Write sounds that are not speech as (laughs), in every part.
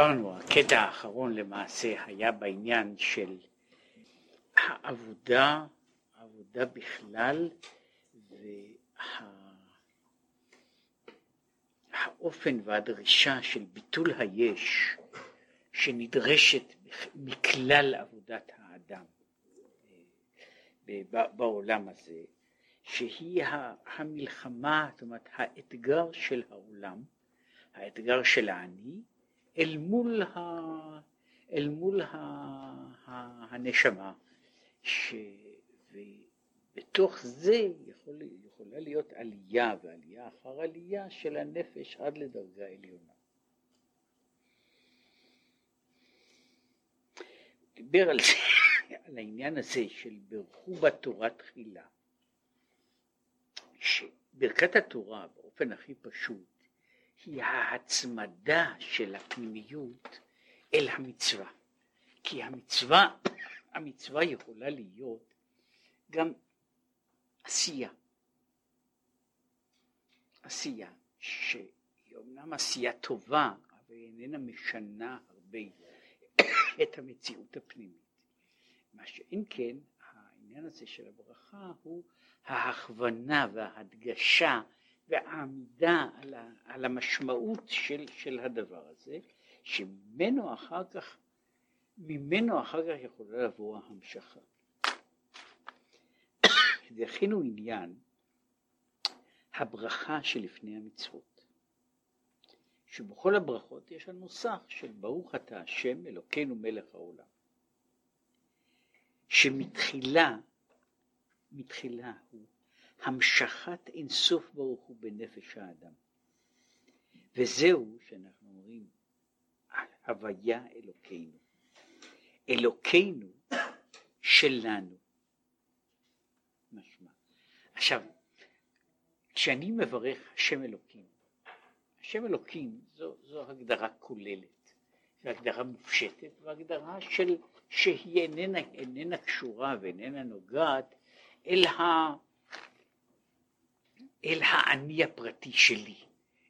דיברנו, הקטע האחרון למעשה היה בעניין של העבודה, העבודה בכלל והאופן וה, והדרישה של ביטול היש שנדרשת מכלל עבודת האדם בעולם הזה, שהיא המלחמה, זאת אומרת האתגר של העולם, האתגר של האני, אל מול, ה, אל מול ה, ה, הנשמה, ש, ובתוך זה יכול, יכולה להיות עלייה ועלייה אחר עלייה של הנפש עד לדרגה עליונה. דיבר על זה, (laughs) על העניין הזה של ברכו בתורה תחילה, שברכת התורה באופן הכי פשוט היא ההצמדה של הפנימיות אל המצווה. כי המצווה, המצווה יכולה להיות גם עשייה. עשייה שהיא אומנם עשייה טובה, אבל היא איננה משנה הרבה את המציאות הפנימית. מה שאם כן, העניין הזה של הברכה הוא ההכוונה וההדגשה והעמידה על, ה, על המשמעות של, של הדבר הזה, שממנו אחר כך, ממנו אחר כך יכולה לבוא ההמשכה. דהיינו עניין הברכה שלפני המצוות, שבכל הברכות יש הנוסח של ברוך אתה השם אלוקינו מלך העולם, שמתחילה, מתחילה הוא המשכת אינסוף ברוך הוא בנפש האדם. וזהו שאנחנו אומרים הוויה אלוקינו. אלוקינו שלנו. משמע. עכשיו, כשאני מברך השם אלוקים, השם אלוקים זו, זו הגדרה כוללת, זו הגדרה מופשטת, והגדרה של, שהיא איננה, איננה קשורה ואיננה נוגעת אל ה... אל האני הפרטי שלי,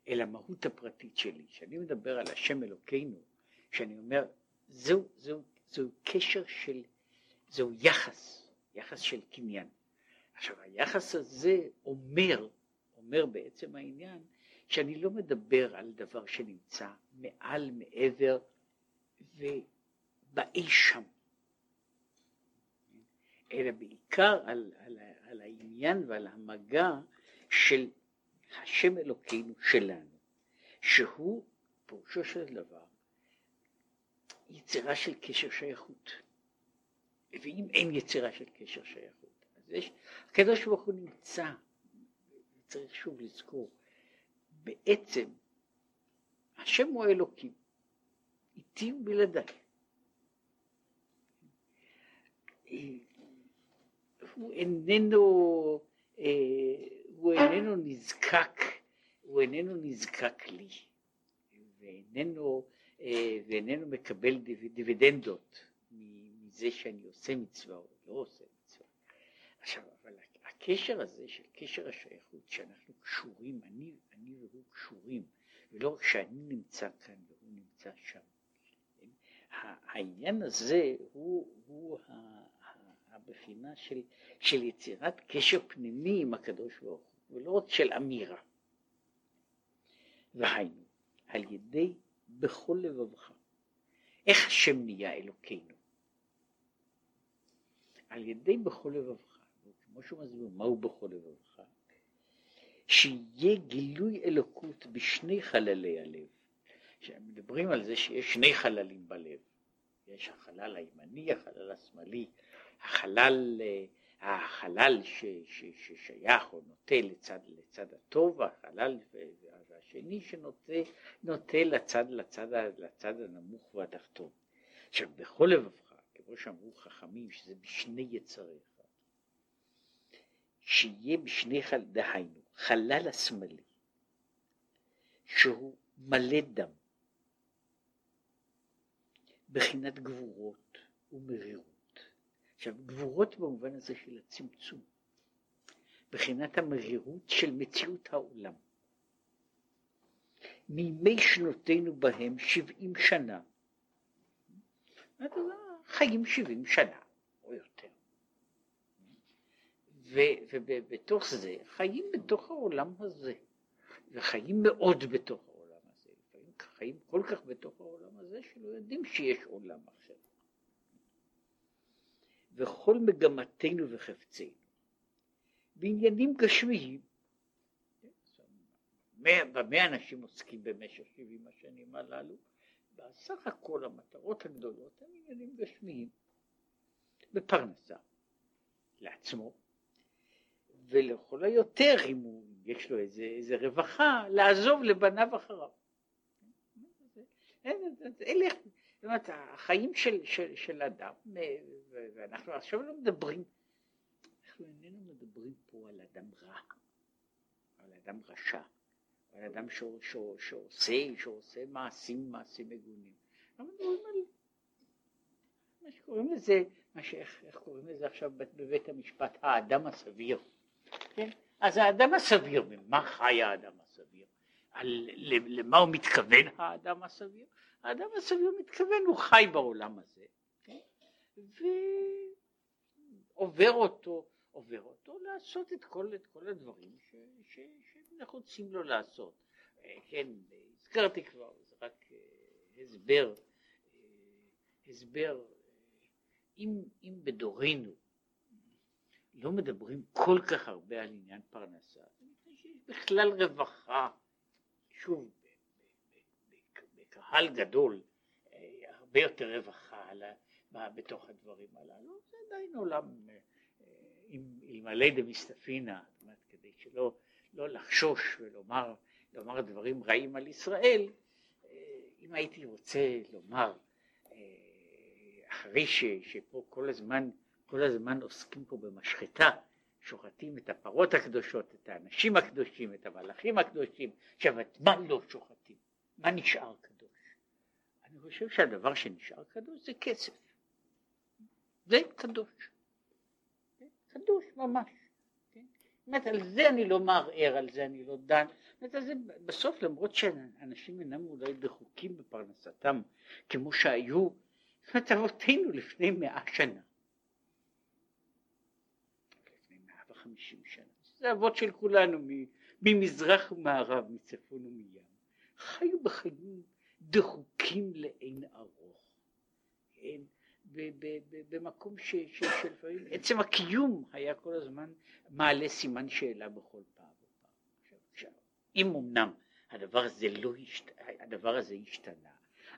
אל המהות הפרטית שלי. כשאני מדבר על השם אלוקינו, כשאני אומר, זהו, זהו, זהו קשר של, זהו יחס, יחס של קניין. עכשיו היחס הזה אומר, אומר בעצם העניין, שאני לא מדבר על דבר שנמצא מעל, מעבר ובאי שם, אלא בעיקר על, על, על העניין ועל המגע של השם אלוקינו שלנו, שהוא פירושו של דבר יצירה של קשר שייכות. ואם אין יצירה של קשר שייכות, אז יש, הקדוש ברוך הוא נמצא, צריך שוב לזכור, בעצם השם הוא האלוקים, איתי ובלעדיי. הוא איננו אה, הוא איננו נזקק, הוא איננו נזקק לי, ואיננו, אה, ואיננו מקבל דיבידנדות מזה שאני עושה מצווה או לא עושה מצווה. עכשיו, אבל הקשר הזה של קשר השייכות, שאנחנו קשורים, אני, אני והוא קשורים, ולא רק שאני נמצא כאן והוא נמצא שם. העניין הזה הוא, הוא הבחינה של, של יצירת קשר פנימי עם הקדוש ברוך. ולא רק של אמירה. והיינו, על ידי בכל לבבך. איך השם נהיה אלוקינו? על ידי בכל לבבך, כמו שהוא מסביר, מהו בכל לבבך? שיהיה גילוי אלוקות בשני חללי הלב. מדברים על זה שיש שני חללים בלב. יש החלל הימני, החלל השמאלי. החלל אה, החלל ש, ש, ששייך או נוטה לצד, לצד הטוב, והחלל והשני שנוטה נוטה לצד, לצד, לצד הנמוך והתחתון. עכשיו בכל לבבך, כמו שאמרו חכמים, שזה בשני יצריך, שיהיה בשני חלל, דהיינו, חלל השמאלי, שהוא מלא דם, בחינת גבורות ומרירות. עכשיו, גבורות במובן הזה של הצמצום, בחינת המרירות של מציאות העולם. מימי שנותינו בהם שבעים שנה. חיים שבעים שנה או יותר. ובתוך זה חיים בתוך העולם הזה, וחיים מאוד בתוך העולם הזה, חיים כל כך בתוך העולם הזה שלא יודעים שיש עולם אחר. וכל מגמתנו וחפצנו בעניינים גשמיים. במה אנשים עוסקים במשך שבעים השנים הללו? בסך הכל המטרות הגדולות הן עניינים גשמיים. בפרנסה לעצמו, ולכל היותר אם הוא, יש לו איזה, איזה רווחה, לעזוב לבניו אחריו. אלה, זאת אומרת, החיים של, של, של אדם, ואנחנו עכשיו לא מדברים, אנחנו איננו מדברים פה על אדם רע, על אדם רשע, על אדם שעושה, שעושה מעשים, מעשים מגונים. אנחנו מדברים על מה שקוראים לזה, מה שאיך איך קוראים לזה עכשיו בבית המשפט, האדם הסביר. כן? אז האדם הסביר, ממה חי האדם הסביר? על, למה הוא מתכוון האדם הסביר? האדם הסביר מתכוון, הוא חי בעולם הזה? ועובר אותו, עובר אותו לעשות את כל, את כל הדברים ש, ש, שאנחנו רוצים לו לעשות. אה, כן, הזכרתי כבר, זה רק אה, הסבר, אה, הסבר, אם, אם בדורנו לא מדברים כל כך הרבה על עניין פרנסה, בכלל רווחה, שוב, בקהל גדול, הרבה יותר רווחה בתוך הדברים הללו, זה עדיין עולם, אלמלא דמסתפינה, זאת אומרת, כדי שלא לא לחשוש ולומר לומר דברים רעים על ישראל, אם הייתי רוצה לומר, אחרי ש, שפה כל הזמן כל הזמן עוסקים פה במשחטה, שוחטים את הפרות הקדושות, את האנשים הקדושים, את המלאכים הקדושים, עכשיו את מה לא שוחטים? מה נשאר קדוש? אני חושב שהדבר שנשאר קדוש זה כסף. זה קדוש. קדוש ממש. באמת על זה אני לא מערער, על זה אני לא דן. באמת, זה, בסוף למרות שאנשים אינם אולי דחוקים בפרנסתם כמו שהיו, זאת אומרת אבותינו לפני מאה שנה. חמישים שנה, זה אבות של כולנו ממזרח ומערב, מצפון ומים, חיו בחיים דחוקים לאין ארוך, כן? במקום שלפעמים עצם הקיום היה כל הזמן מעלה סימן שאלה בכל פעם. עכשיו, אם אמנם הדבר הזה לא השת... הדבר הזה השתנה,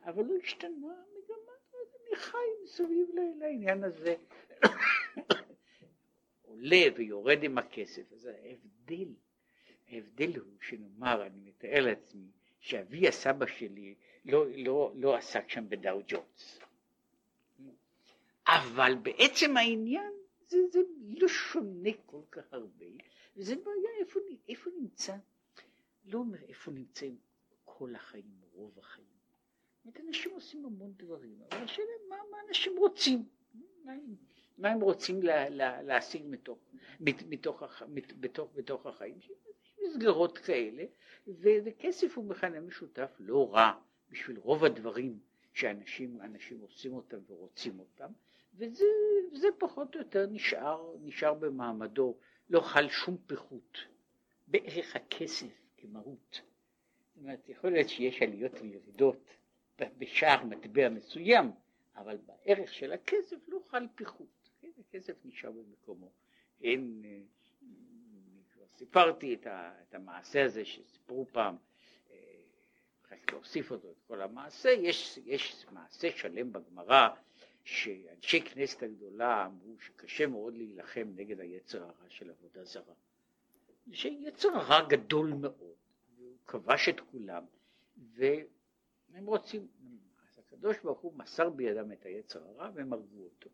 אבל לא השתנה מגמה, אני חי מסביב לעניין הזה עולה ויורד עם הכסף, אז ההבדל, ההבדל הוא שנאמר, אני מתאר לעצמי, שאבי הסבא שלי לא, לא, לא עסק שם בדאו ג'ונס. אבל בעצם העניין זה, זה לא שונה כל כך הרבה, וזה בעיה איפה, איפה נמצא, לא אומר איפה נמצאים כל החיים, רוב החיים. זאת אנשים עושים המון דברים, אבל השאלה מה, מה אנשים רוצים, מה, מה הם רוצים לה, לה, להשיג מתוך, מתוך, בתוך, בתוך החיים, יש מסגרות כאלה, וכסף הוא מכנה משותף לא רע בשביל רוב הדברים שאנשים עושים אותם ורוצים אותם, וזה, וזה פחות או יותר נשאר, נשאר במעמדו, לא חל שום פיחות בערך הכסף כמהות. זאת אומרת, יכול להיות שיש עליות וירידות בשער מטבע מסוים, אבל בערך של הכסף לא חל פיחות. הכסף נשאר במקומו. אין, אה, סיפרתי את, ה, את המעשה הזה שסיפרו פעם, אה, רק להוסיף אותו, את כל המעשה, יש, יש מעשה שלם בגמרא שאנשי כנסת הגדולה אמרו שקשה מאוד להילחם נגד היצר הרע של עבודה זרה. שיצר הרע גדול מאוד, והוא כבש את כולם, והם רוצים, אז הקדוש ברוך הוא מסר בידם את היצר הרע והם הרגו אותו.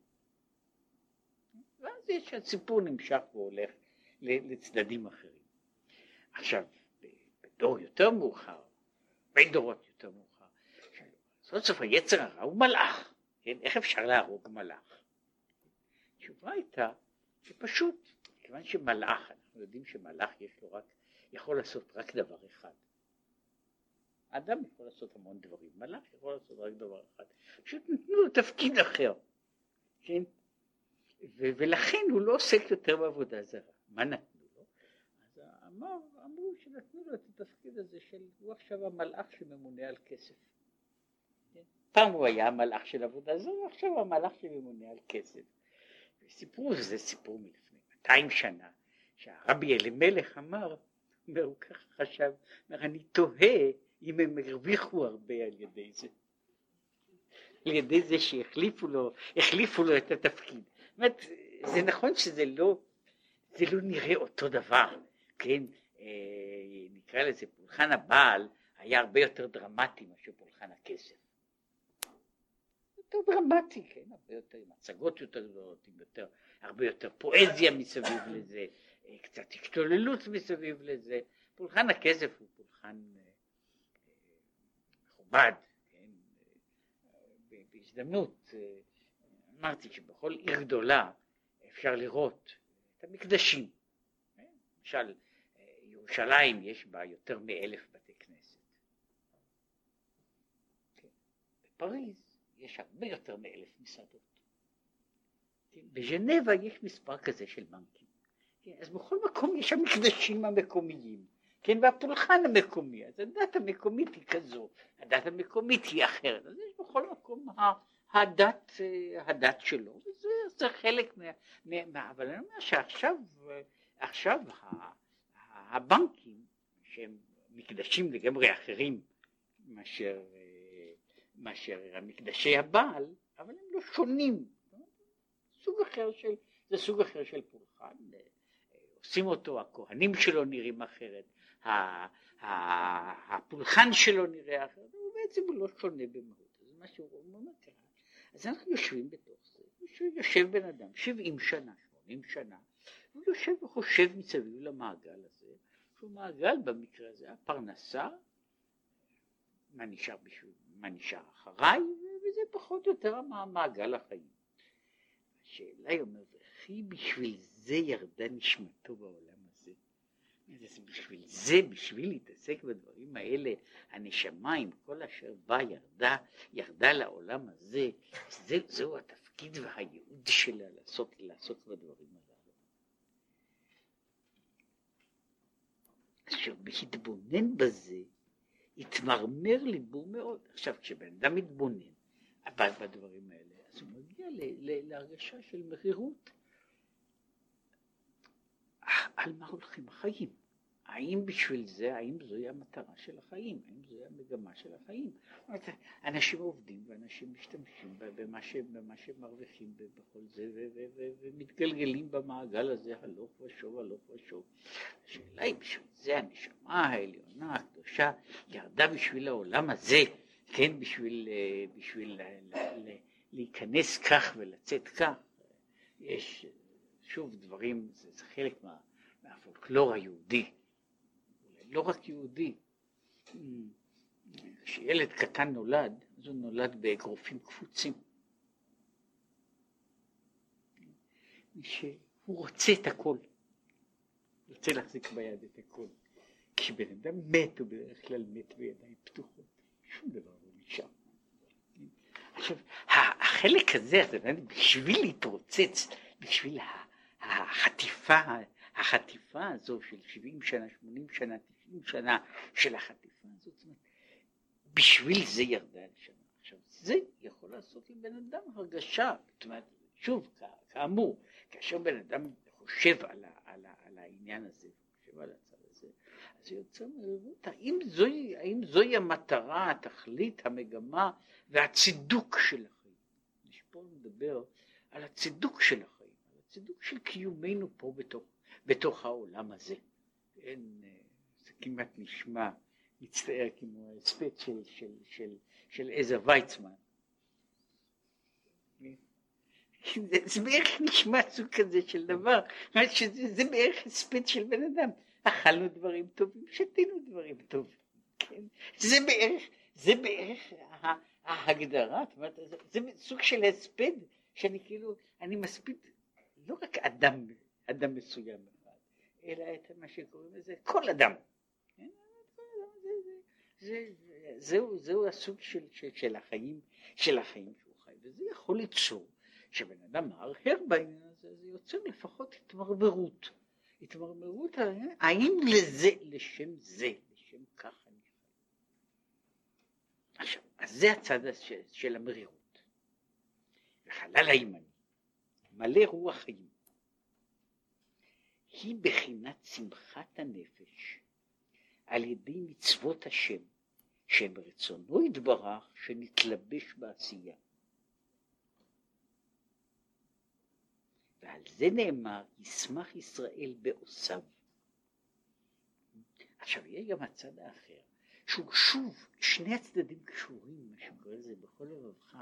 ואז יש, הסיפור נמשך והולך לצדדים אחרים. עכשיו, בדור יותר מאוחר, בין דורות יותר מאוחר, סוף סוף היצר הרע הוא מלאך, כן? איך אפשר להרוג מלאך? התשובה הייתה שפשוט, כיוון שמלאך, אנחנו יודעים שמלאך יש לו רק, יכול לעשות רק דבר אחד. האדם יכול לעשות המון דברים, מלאך יכול לעשות רק דבר אחד, פשוט נתנו לו תפקיד אחר, כן? ו- ולכן הוא לא עוסק יותר בעבודה זרה. מה נתנו לו? אז אמר, אמרו שנתנו לו את התפקיד הזה של, הוא עכשיו המלאך שממונה על כסף. פעם הוא היה המלאך של עבודה זרה, עכשיו הוא המלאך שממונה על כסף. סיפרו, זה סיפור מלפני 200 שנה, שהרבי אלימלך אמר, הוא ככה חשב, אומר, אני תוהה אם הם הרוויחו הרבה על ידי זה. על ידי זה שהחליפו לו, החליפו לו את התפקיד. זאת אומרת, זה נכון שזה לא, זה לא נראה אותו דבר, כן, אה, נקרא לזה פולחן הבעל היה הרבה יותר דרמטי מאשר פולחן הכסף. יותר דרמטי, כן, הרבה יותר, עם הצגות יותר גדולות, עם יותר, הרבה יותר פואזיה מסביב לזה, אה, קצת השתוללות מסביב לזה. פולחן הכסף הוא פולחן אה, מכובד, כן, בהזדמנות אמרתי שבכל עיר גדולה אפשר לראות את המקדשים. למשל, ירושלים יש בה יותר מאלף בתי כנסת. כן. בפריז יש הרבה יותר מאלף מסעדות. כן. בז'נבה יש מספר כזה של בנקים. כן. אז בכל מקום יש המקדשים המקומיים. כן, והפולחן המקומי, אז הדת המקומית היא כזו, הדת המקומית היא אחרת, אז יש בכל מקום הדת, הדת שלו, וזה זה חלק מה, מה... אבל אני אומר שעכשיו עכשיו הבנקים, שהם מקדשים לגמרי אחרים מאשר, מאשר המקדשי הבעל, אבל הם לא שונים, סוג אחר של, זה סוג אחר של פולחן, עושים אותו, הכהנים שלו נראים אחרת, הפולחן שלו נראה אחרת, הוא בעצם לא שונה במהות, זה מה שהוא אומר ככה. אז אנחנו יושבים בתוך זה, יושב בן אדם 70 שנה, 80 שנה, הוא יושב וחושב מסביב למעגל הזה, שהוא מעגל במקרה הזה, הפרנסה, מה נשאר, בשביל, מה נשאר אחריי, וזה פחות או יותר מעגל החיים. השאלה היא אומרת, וכי בשביל זה ירדה נשמתו בעולם הזה? זה בשביל זה, בשביל להתעסק בדברים האלה, הנשמה עם כל אשר בא ירדה, ירדה לעולם הזה, זה, זהו התפקיד והייעוד שלה לעשות, לעסוק בדברים הללו. אשר בהתבונן בזה, התמרמר ליבו מאוד. עכשיו, כשבן אדם מתבונן בדברים האלה, אז הוא מגיע להרגשה של מרירות. על מה הולכים החיים? האם בשביל זה, האם זוהי המטרה של החיים? האם זוהי המגמה של החיים? אנשים עובדים ואנשים משתמשים במה, ש, במה שמרוויחים בכל זה ומתגלגלים במעגל הזה הלוך ושוב, הלוך ושוב. השאלה היא בשביל זה הנשמה העליונה הקדושה ירדה בשביל העולם הזה, כן, בשביל, אה, בשביל להיכנס כך ולצאת כך. יש שוב דברים, זה, זה חלק מה, מהפולקלור היהודי. לא רק יהודי. כשילד קטן נולד, אז הוא נולד באגרופים קפוצים. שהוא רוצה את הכל, רוצה להחזיק ביד את הכל. כשבן אדם מת, הוא בדרך כלל מת בידיים פתוחות, שום דבר לא נשאר. עכשיו, החלק הזה, בשביל להתרוצץ, בשביל החטיפה, החטיפה הזו של 70 שנה, 80 שנה, 90 שנה של החטיפה הזאת, זאת אומרת, בשביל זה ירדה הנשמה. עכשיו, זה יכול לעשות לבן אדם הרגשה, זאת אומרת, שוב, כאמור, כאשר בן אדם חושב על, ה, על, ה, על העניין הזה, חושב על הצד הזה, אז יוצא מריבות, האם האם זוהי המטרה, התכלית, המגמה והצידוק של החיים? פה לדבר על הצידוק של החיים, על הצידוק של קיומנו פה בתוך, בתוך העולם הזה. אין, זה כמעט נשמע, מצטער כמו ההספד של, של, של, של עזר ויצמן. זה, זה בערך נשמע סוג כזה של דבר, שזה, זה בערך הספד של בן אדם. אכלנו דברים טובים, שתינו דברים טובים. כן? זה בערך, זה בערך ההגדרה, אומרת, זה, זה סוג של הספד, שאני כאילו, אני מספיד לא רק אדם, אדם מסוים, אלא את מה שקוראים לזה כל אדם. כן? זה, זהו, זהו הסוג של, של, של החיים, של החיים שהוא חי, וזה יכול ליצור, כשבן אדם מהרהר בעניין הזה, זה יוצר לפחות התמרמרות. התמרמרות, האם לזה, לשם זה, לשם כך אני חי. עכשיו, אז זה הצד של, של המרירות. וחלל הימני, מלא רוח חיים. היא בחינת שמחת הנפש על ידי מצוות השם, שהם רצונו יתברך שנתלבש בעשייה. ועל זה נאמר, ישמח ישראל בעושיו. עכשיו, יש גם הצד האחר, שהוא שוב, שני הצדדים קשורים, מה שקורא לזה בכל לבבך,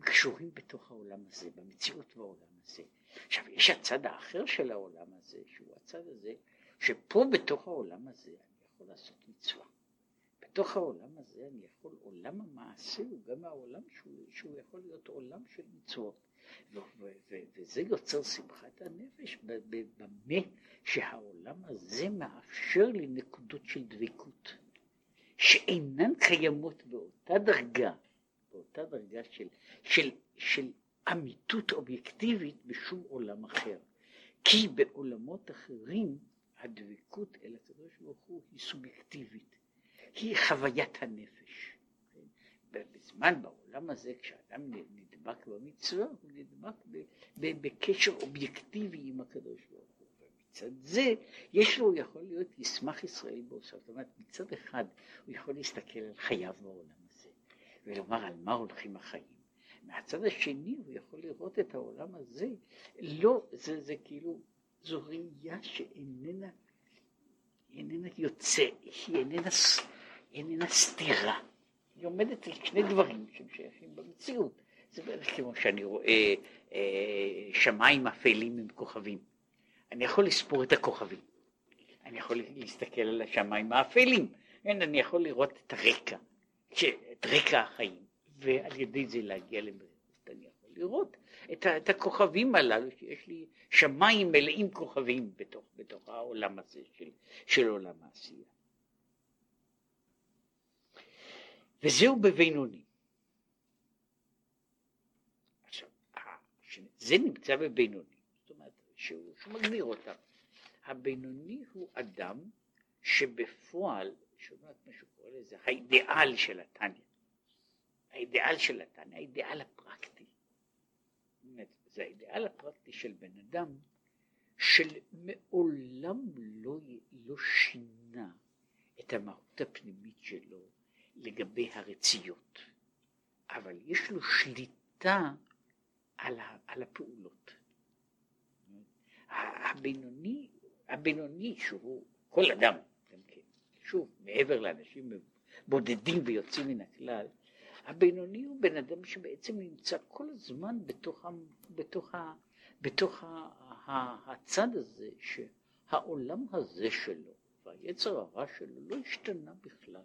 קשורים בתוך העולם הזה, במציאות בעולם הזה. עכשיו, יש הצד האחר של העולם הזה, שהוא הצד הזה, שפה בתוך העולם הזה אני יכול לעשות מצווה. בתוך העולם הזה אני יכול, עולם המעשה הוא גם העולם שהוא, שהוא יכול להיות עולם של מצוות. וזה יוצר שמחת הנפש במה שהעולם הזה מאפשר לי נקודות של דבקות, שאינן קיימות באותה דרגה, באותה דרגה של, של, של אמיתות אובייקטיבית בשום עולם אחר. כי בעולמות אחרים הדבקות אל הקדוש ברוך הוא היא סובייקטיבית, היא חוויית הנפש. בזמן, בעולם הזה, כשאדם נדבק במצווה, הוא נדבק בקשר אובייקטיבי עם הקדוש ברוך הוא. ומצד זה, יש לו, יכול להיות, ישמח ישראל בעושה. זאת אומרת, מצד אחד, הוא יכול להסתכל על חייו בעולם הזה, ולומר על מה הולכים החיים. מהצד השני הוא יכול לראות את העולם הזה, לא, זה, זה כאילו, זו ראייה שאיננה, איננה יוצא, היא איננה, איננה סתירה, היא עומדת על שני דברים שהם שייכים במציאות, זה בערך כמו שאני רואה אה, שמיים אפלים עם כוכבים, אני יכול לספור את הכוכבים, אני יכול להסתכל על השמיים האפלים, כן, אני יכול לראות את הרקע, את רקע החיים. ועל ידי זה להגיע למרירות. אני יכול לראות את, את הכוכבים הללו, שיש לי שמיים מלאים כוכבים בתוך, בתוך העולם הזה של, של עולם העשייה. וזהו בבינוני. עכשיו, זה נמצא בבינוני, זאת אומרת, שהוא, מגדיר אותם. הבינוני הוא אדם שבפועל, שומעת מה שהוא קורא לזה, האידיאל של התניא. האידיאל של התנא, האידיאל הפרקטי. זה האידיאל הפרקטי של בן אדם שמעולם לא, לא שינה את המהות הפנימית שלו לגבי הרציות, אבל יש לו שליטה על, ה, על הפעולות. הבינוני, הבינוני שהוא כל אדם, כן, שוב, מעבר לאנשים בודדים ויוצאים מן הכלל, הבינוני הוא בן אדם שבעצם נמצא כל הזמן בתוך, ה, בתוך, ה, בתוך ה, ה, הצד הזה, שהעולם הזה שלו והיצר הרע שלו לא השתנה בכלל.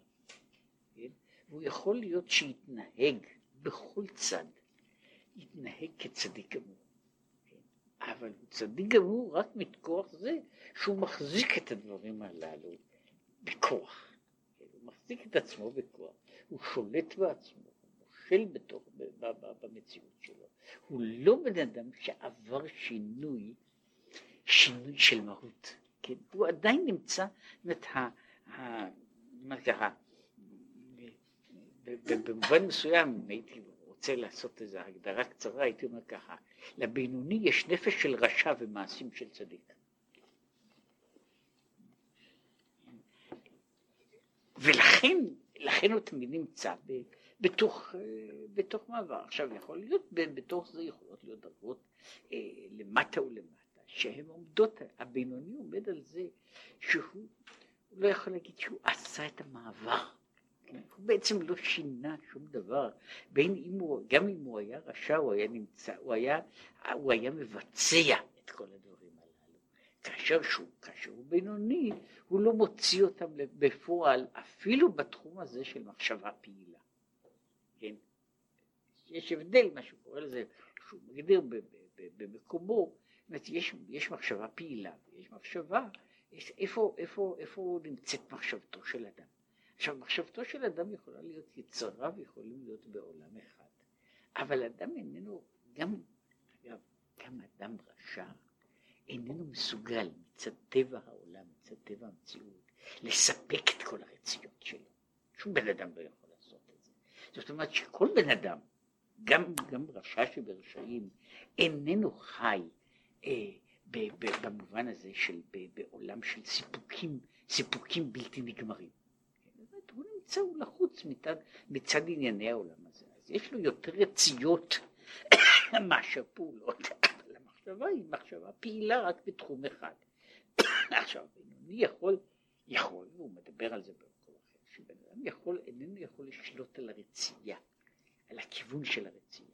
כן? והוא יכול להיות שיתנהג בכל צד, יתנהג כצדיק גמור. כן? אבל הוא צדיק גמור רק מכוח זה שהוא מחזיק את הדברים הללו בכוח. כן? הוא מחזיק את עצמו בכוח, הוא שולט בעצמו. מושל בתוך, במציאות שלו. הוא לא בן אדם שעבר שינוי, שינוי של מהות. כן? הוא עדיין נמצא, זאת אומרת, במובן מסוים, אם הייתי רוצה לעשות איזו הגדרה קצרה, הייתי אומר ככה, לבינוני יש נפש של רשע ומעשים של צדיק. ולכן, לכן הוא תמיד נמצא בתוך, בתוך מעבר. עכשיו יכול להיות, בתוך זה יכולות להיות דרגות אה, למטה ולמטה, שהן עומדות, הבינוני עומד על זה שהוא לא יכול להגיד שהוא עשה את המעבר. כן? הוא בעצם לא שינה שום דבר, בין אם הוא, גם אם הוא היה רשע, הוא היה נמצא, הוא היה, הוא היה מבצע את כל הדברים הללו. כאשר שהוא, כאשר הוא בינוני, הוא לא מוציא אותם בפועל, אפילו בתחום הזה של מחשבה פעילה. יש הבדל, מה שהוא קורא לזה, שהוא מגדיר במקומו, זאת יש, יש מחשבה פעילה, יש מחשבה, יש, איפה, איפה, איפה נמצאת מחשבתו של אדם. עכשיו, מחשבתו של אדם יכולה להיות, יצריו יכולים להיות בעולם אחד, אבל אדם איננו, גם, אגב, גם אדם רשע, איננו מסוגל מצד טבע העולם, מצד טבע המציאות, לספק את כל הרציות שלו. שום בן אדם לא יכול לעשות את זה. זאת אומרת שכל בן אדם, גם, גם רשע שברשעים, איננו חי אה, ב, ב, במובן הזה של ב, בעולם של סיפוקים, סיפוקים בלתי נגמרים. הוא נמצא, הוא לחוץ מצד, מצד ענייני העולם הזה. אז יש לו יותר רציות (coughs) מאשר פעולות. (coughs) אבל המחשבה היא מחשבה פעילה רק בתחום אחד. (coughs) עכשיו, בינוני יכול, יכול, והוא מדבר על זה במקום אחר, שבן אדם יכול, איננו יכול לשלוט על הרצייה, על הכיוון של הרצייה.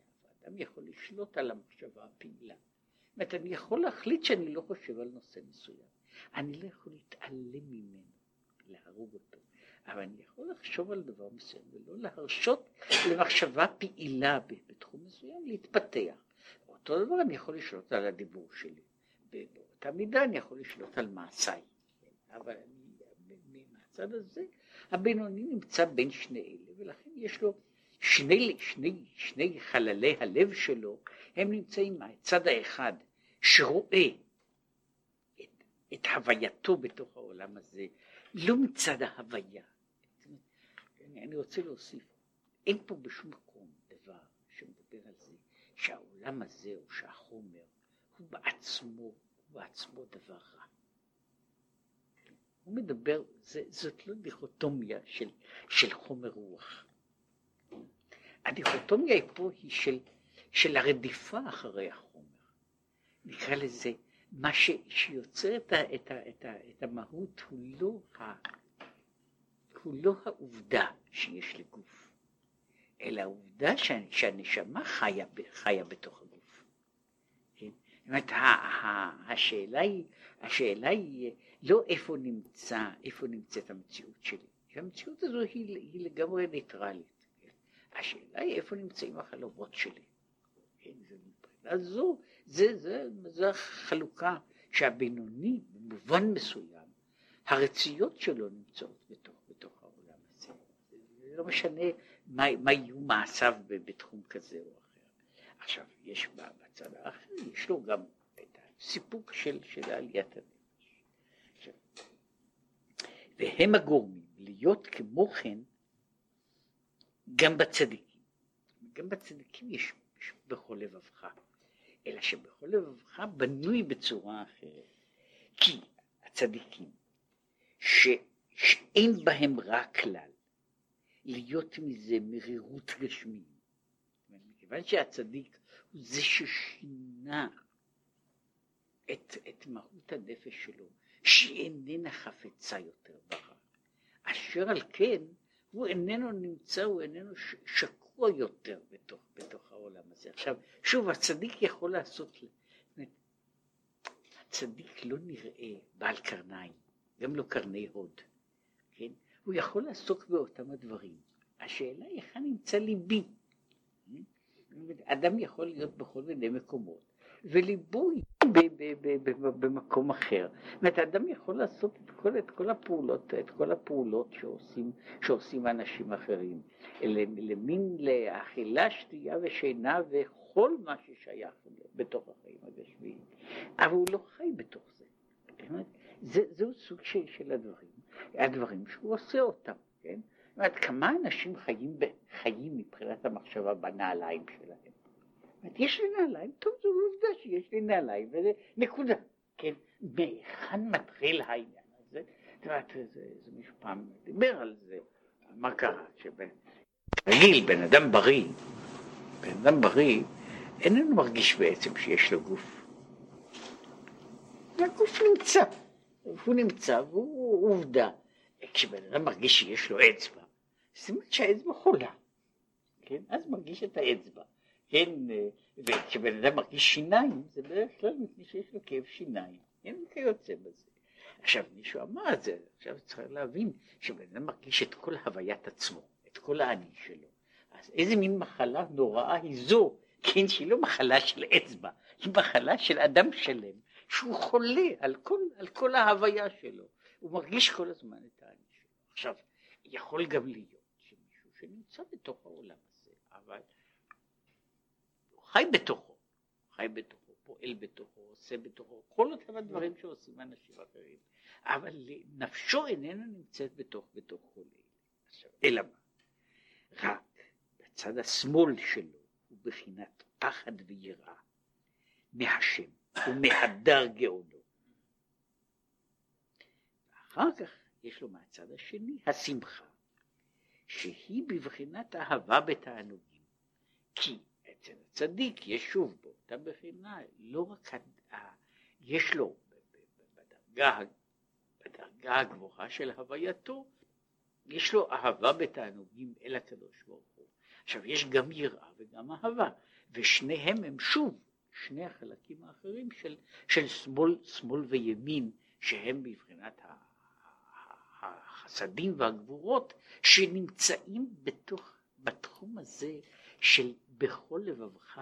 אדם יכול לשלוט על המחשבה הפעילה. זאת אומרת, אני יכול להחליט שאני לא חושב על נושא מסוים. אני לא יכול להתעלם ממנו, להרוג אותו. אבל אני יכול לחשוב על דבר מסוים ולא להרשות למחשבה פעילה בתחום מסוים להתפתח. אותו דבר אני יכול לשלוט על הדיבור שלי. באותה מידה אני יכול לשלוט על מעשיי. אבל אני, מהצד הזה, הבינוני נמצא בין שני אלה, ולכן יש לו שני, שני, שני חללי הלב שלו, הם נמצאים מהצד האחד שרואה את, את הווייתו בתוך העולם הזה, לא מצד ההוויה. אני, רוצה להוסיף, אין פה בשום מקום דבר שמדבר על זה שהעולם הזה או שהחומר הוא בעצמו, הוא בעצמו דבר רע. הוא מדבר, זה, זאת לא דיכוטומיה של, של חומר רוח. הדיכוטומיה פה היא של, של הרדיפה אחרי החומר. נקרא לזה, מה ש, שיוצר את, ה, את, ה, את, ה, את המהות הוא לא, ה, הוא לא העובדה שיש לגוף, אלא העובדה שהנשמה חיה, חיה בתוך הגוף. כן? זאת אומרת, השאלה היא, השאלה היא לא איפה נמצא, איפה נמצאת המציאות שלי. המציאות הזו היא, היא לגמרי ניטרלית. השאלה היא איפה נמצאים החלומות שלי. כן? אז זו, זה, זה, זה החלוקה שהבינוני במובן מסוים, הרציות שלו נמצאות בתוך, בתוך העולם הזה. זה לא משנה מה, מה יהיו מעשיו בתחום כזה או אחר. עכשיו, יש בצד האחר, יש לו גם את הסיפוק של, של עליית הנפש. והם הגורמים להיות כמו כן גם בצדיקים. גם בצדיקים יש, יש בכל לבבך. אלא שבכל לבבך בנוי בצורה אחרת. כי הצדיקים, ש, שאין בהם רע כלל, להיות מזה מרירות גשמיים. מכיוון שהצדיק הוא זה ששינה את, את מהות הנפש שלו, שהיא איננה חפצה יותר ברע. אשר על כן, הוא איננו נמצא, הוא איננו שקוע יותר בתוך, בתוך העולם הזה. עכשיו, שוב, הצדיק יכול לעשות, הצדיק לא נראה בעל קרניים, גם לא קרני הוד, כן? הוא יכול לעסוק באותם הדברים. השאלה היא היכן נמצא ליבי. אדם יכול להיות בכל מיני מקומות, וליבו במקום אחר. זאת אומרת, אדם יכול לעשות את כל, את כל הפעולות, את כל הפעולות שעושים, שעושים אנשים אחרים. למין לאכילה, שתייה ושינה וכל מה ששייך בתוך החיים הגשמיים. אבל הוא לא חי בתוך זה. זה זהו סוג של, של הדברים, הדברים שהוא עושה אותם, כן? זאת אומרת, כמה אנשים חיים, חיים מבחינת המחשבה בנעליים שלהם? אומרת, יש לי נעליים, טוב, זו עובדה שיש לי נעליים, וזה נקודה, כן? מהיכן מתחיל העניין הזה? את יודעת, זה, זה מישהו פעם דיבר על זה, מה קרה? שבן, רגיל, בן אדם בריא, בן אדם בריא, איננו מרגיש בעצם שיש לו גוף. הגוף נמצא, הוא נמצא והוא עובדה. כשבן אדם מרגיש שיש לו אצבע, זאת אומרת שהאצבע חולה, כן? אז מרגיש את האצבע. כן, וכשבן אדם מרגיש שיניים, זה בדרך כלל מפני שיש לו כאב שיניים, אין כיוצא בזה. עכשיו מישהו אמר את זה, עכשיו צריך להבין שבן אדם מרגיש את כל הוויית עצמו, את כל האני שלו. אז איזה מין מחלה נוראה היא זו, כן, שהיא לא מחלה של אצבע, היא מחלה של אדם שלם, שהוא חולה על כל, על כל ההוויה שלו, הוא מרגיש כל הזמן את האני שלו. עכשיו, יכול גם להיות שמישהו שנמצא בתוך העולם הזה, אבל חי בתוכו, חי בתוכו, פועל בתוכו, עושה בתוכו, כל אותם הדברים שעושים אנשים אחרים, אבל נפשו איננה נמצאת בתוך בתוך כל. אלא מה? רק בצד השמאל שלו הוא בחינת פחד ויראה מהשם ומהדר גאונו. אחר כך יש לו מהצד השני השמחה, שהיא בבחינת אהבה בתענוגים. כי אצל הצדיק יש שוב באותה בחינה, לא רק, יש לו בדרגה, בדרגה הגבוהה של הווייתו, יש לו אהבה בתענוגים אל הקדוש ברוך הוא. עכשיו יש גם יראה וגם אהבה, ושניהם הם שוב שני החלקים האחרים של, של שמאל, שמאל וימין, שהם בבחינת החסדים והגבורות, שנמצאים בתוך, בתחום הזה של בכל לבבך,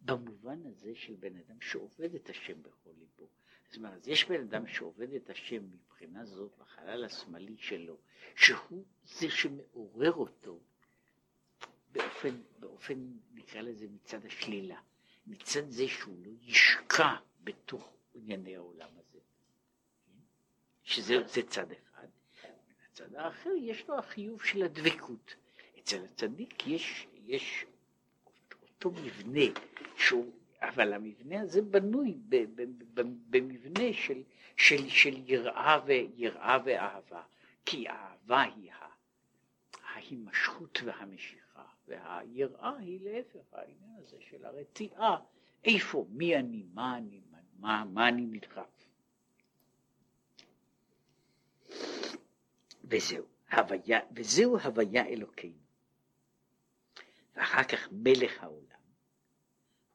במובן הזה של בן אדם שעובד את השם בכל ליבו. זאת אומרת, יש בן אדם שעובד את השם מבחינה זאת בחלל השמאלי שלו, שהוא זה שמעורר אותו באופן, באופן, נקרא לזה מצד השלילה, מצד זה שהוא לא ישקע בתוך ענייני העולם הזה, שזה צד אחד. מהצד האחר יש לו החיוב של הדבקות. אצל הצדיק יש, יש אותו מבנה שהוא, אבל המבנה הזה בנוי במבנה של, של, של יראה, ויראה ואהבה, כי האהבה היא ההימשכות והמשיכה, והיראה היא להפך העניין הזה של הרתיעה, איפה, מי אני, מה אני, מה, מה אני נדחף. וזהו, הוויה, וזהו הוויה אלוקינו. ואחר כך מלך העולם.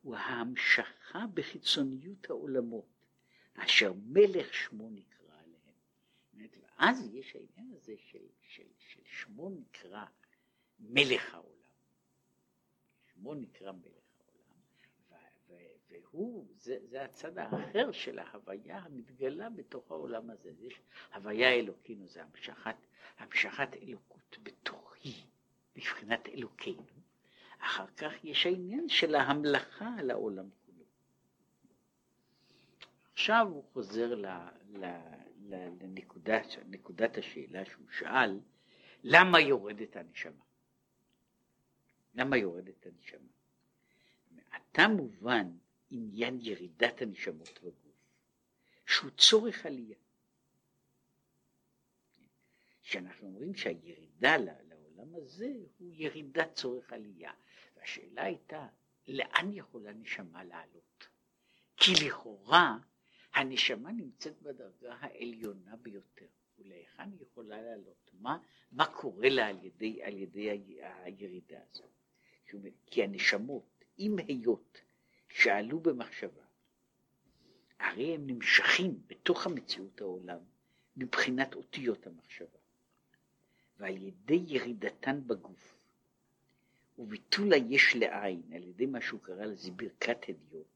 הוא ההמשכה בחיצוניות העולמות, אשר מלך שמו נקרא עליהם. ואז יש העניין הזה של, של, של שמו נקרא מלך העולם. שמו נקרא מלך העולם, והוא, זה, זה הצד האחר של ההוויה המתגלה בתוך העולם הזה. יש הוויה אלוקינו, זה המשכת, המשכת אלוקות בתוכי, מבחינת אלוקינו. אחר כך יש העניין של ההמלכה על העולם כולו. עכשיו הוא חוזר ל, ל, ל, לנקודת נקודת השאלה שהוא שאל, למה יורדת הנשמה? למה יורדת הנשמה? מעתה מובן עניין ירידת הנשמות בגוף, שהוא צורך עלייה. כשאנחנו אומרים שהירידה לעולם הזה הוא ירידת צורך עלייה. והשאלה הייתה, לאן יכולה נשמה לעלות? כי לכאורה הנשמה נמצאת בדרגה העליונה ביותר, ולהיכן היא יכולה לעלות? מה, מה קורה לה על ידי, על ידי הירידה הזאת? כי הנשמות, אם היות שעלו במחשבה, הרי הם נמשכים בתוך המציאות העולם מבחינת אותיות המחשבה, ועל ידי ירידתן בגוף וביטול היש לעין על ידי מה שהוא קרא לזה ברכת הדיוט,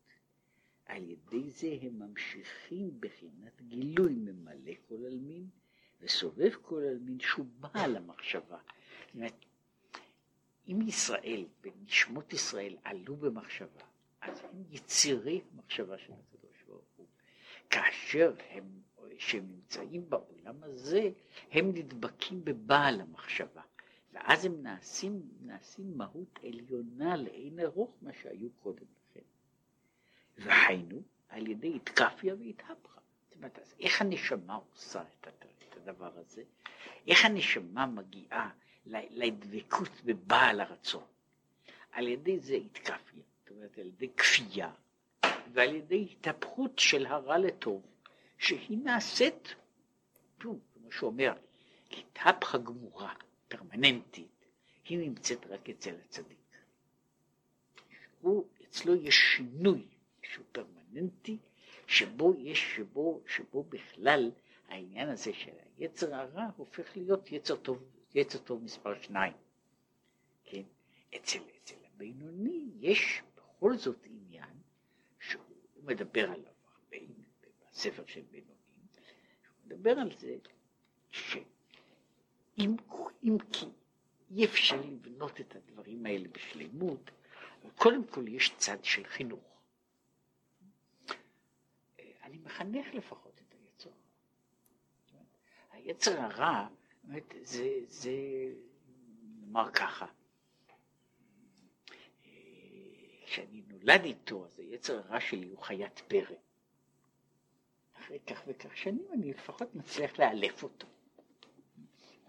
על ידי זה הם ממשיכים בחינת גילוי ממלא כל עלמין וסובב כל עלמין שהוא בעל המחשבה. זאת אומרת, אם ישראל ונשמות ישראל עלו במחשבה, אז הם יצירי המחשבה של הקדוש ברוך הוא. כאשר הם, שהם נמצאים בעולם הזה, הם נדבקים בבעל המחשבה. ואז הם נעשים, נעשים מהות עליונה לאין ארוך מה שהיו קודם לכן. והיינו על ידי התקפיה והתהפכה. זאת אומרת, אז איך הנשמה עושה את הדבר הזה? איך הנשמה מגיעה לדבקות בבעל הרצון? על ידי זה התקפיה, זאת אומרת על ידי כפייה ועל ידי התהפכות של הרע לטוב, שהיא נעשית, שוב, כמו שאומר, התהפכה גמורה. פרמננטית, היא נמצאת רק אצל הצדיק. הוא, אצלו יש שינוי שהוא פרמננטי, שבו יש, שבו, שבו בכלל העניין הזה של היצר הרע הופך להיות יצר טוב, יצר טוב מספר שניים. כן? אצל, אצל הבינוני יש בכל זאת עניין שהוא מדבר עליו הרבה בספר של בינונים, הוא מדבר על זה ש... אם, אם כי אי אפשר לבנות את הדברים האלה בשלמות, קודם כל יש צד של חינוך. אני מחנך לפחות את היצר הרע. היצר הרע, זה, זה, נאמר ככה, כשאני נולד איתו, אז היצר הרע שלי הוא חיית פרא. אחרי כך וכך שנים אני לפחות מצליח לאלף אותו.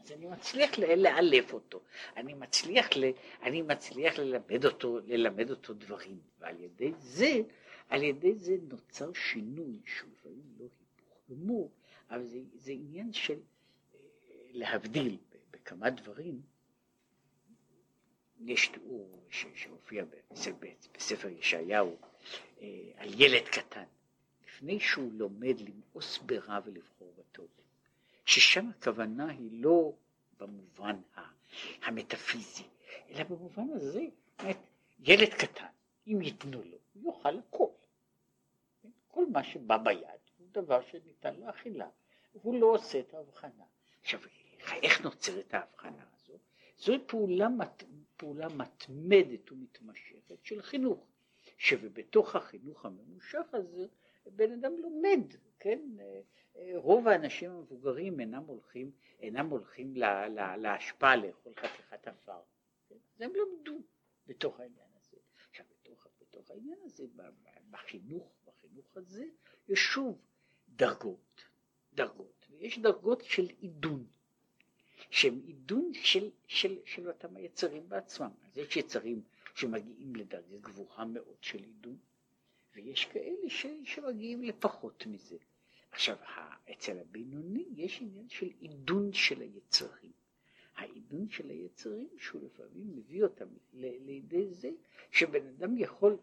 אז אני מצליח לאלף אותו, אני מצליח, ל, אני מצליח ללמד אותו, ללמד אותו דברים, ועל ידי זה, על ידי זה נוצר שינוי שהוא לפעמים לא היפוך גמור, אבל זה, זה עניין של אה, להבדיל בכמה דברים. יש תיאור שמופיע בספר ישעיהו אה, על ילד קטן, לפני שהוא לומד למאוס ברע ולבחור בטוב. ששם הכוונה היא לא במובן המטאפיזי, אלא במובן הזה, באמת, ילד קטן, אם ייתנו לו, הוא יאכל הכל. כל מה שבא ביד הוא דבר שניתן לאכילה, הוא לא עושה את ההבחנה. עכשיו, איך נוצרת ההבחנה הזו? זוהי פעולה, פעולה מתמדת ומתמשכת של חינוך, שבתוך החינוך הממושך הזה בן אדם לומד, כן? רוב האנשים המבוגרים אינם הולכים, אינם הולכים לה, לה, להשפעה לאכול חתיכת עפר. כן? אז הם למדו בתוך העניין הזה. עכשיו, בתוך, בתוך העניין הזה, בחינוך, בחינוך הזה, יש שוב דרגות, דרגות, ויש דרגות של עידון, שהם עידון של, של, של אותם היצרים בעצמם. אז יש יצרים שמגיעים לדרגה גבוהה מאוד של עידון, ויש כאלה ש, שמגיעים לפחות מזה. עכשיו, אצל הבינוני יש עניין של עידון של היצרים. העידון של היצרים שהוא לפעמים מביא אותם לידי זה שבן אדם יכול,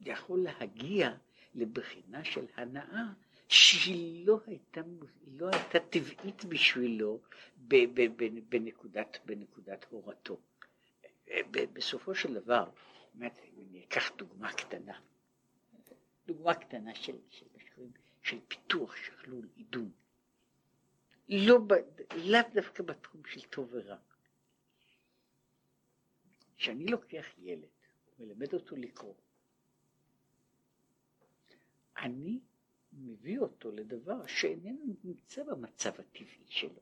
יכול להגיע לבחינה של הנאה שהיא לא הייתה, לא הייתה טבעית בשבילו בנקודת, בנקודת הורתו. בסופו של דבר, אני אקח דוגמה קטנה. דוגמה קטנה של, של, של, פיתוח, שכלול, עידון. לא, לאו דווקא בתחום של טוב ורע. כשאני לוקח ילד ומלמד אותו לקרוא, אני מביא אותו לדבר שאיננו נמצא במצב הטבעי שלו.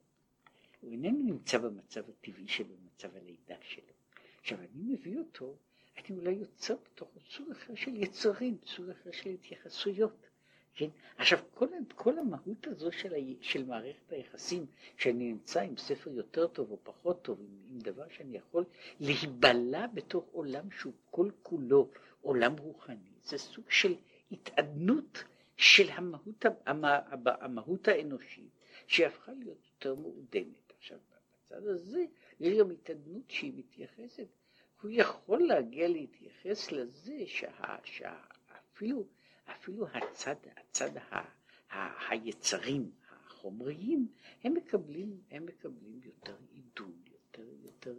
הוא איננו נמצא במצב הטבעי שלו, במצב הלידה שלו. עכשיו, אני מביא אותו אני אולי יוצר בתוך סוג אחר של יצרים, סוג אחר של התייחסויות. כן? עכשיו, כל, כל המהות הזו של, ה, של מערכת היחסים, שאני נמצא עם ספר יותר טוב או פחות טוב, עם, עם דבר שאני יכול להיבלע בתוך עולם שהוא כל כולו עולם רוחני, זה סוג של התעדנות של המהות, המה, המהות האנושית, שהפכה להיות יותר מעודנת. עכשיו, בצד הזה יש גם התעדנות שהיא מתייחסת הוא יכול להגיע להתייחס לזה שה, שאפילו אפילו הצד, הצד ה, ה, היצרים החומריים, הם מקבלים, הם מקבלים יותר עידון, יותר, יותר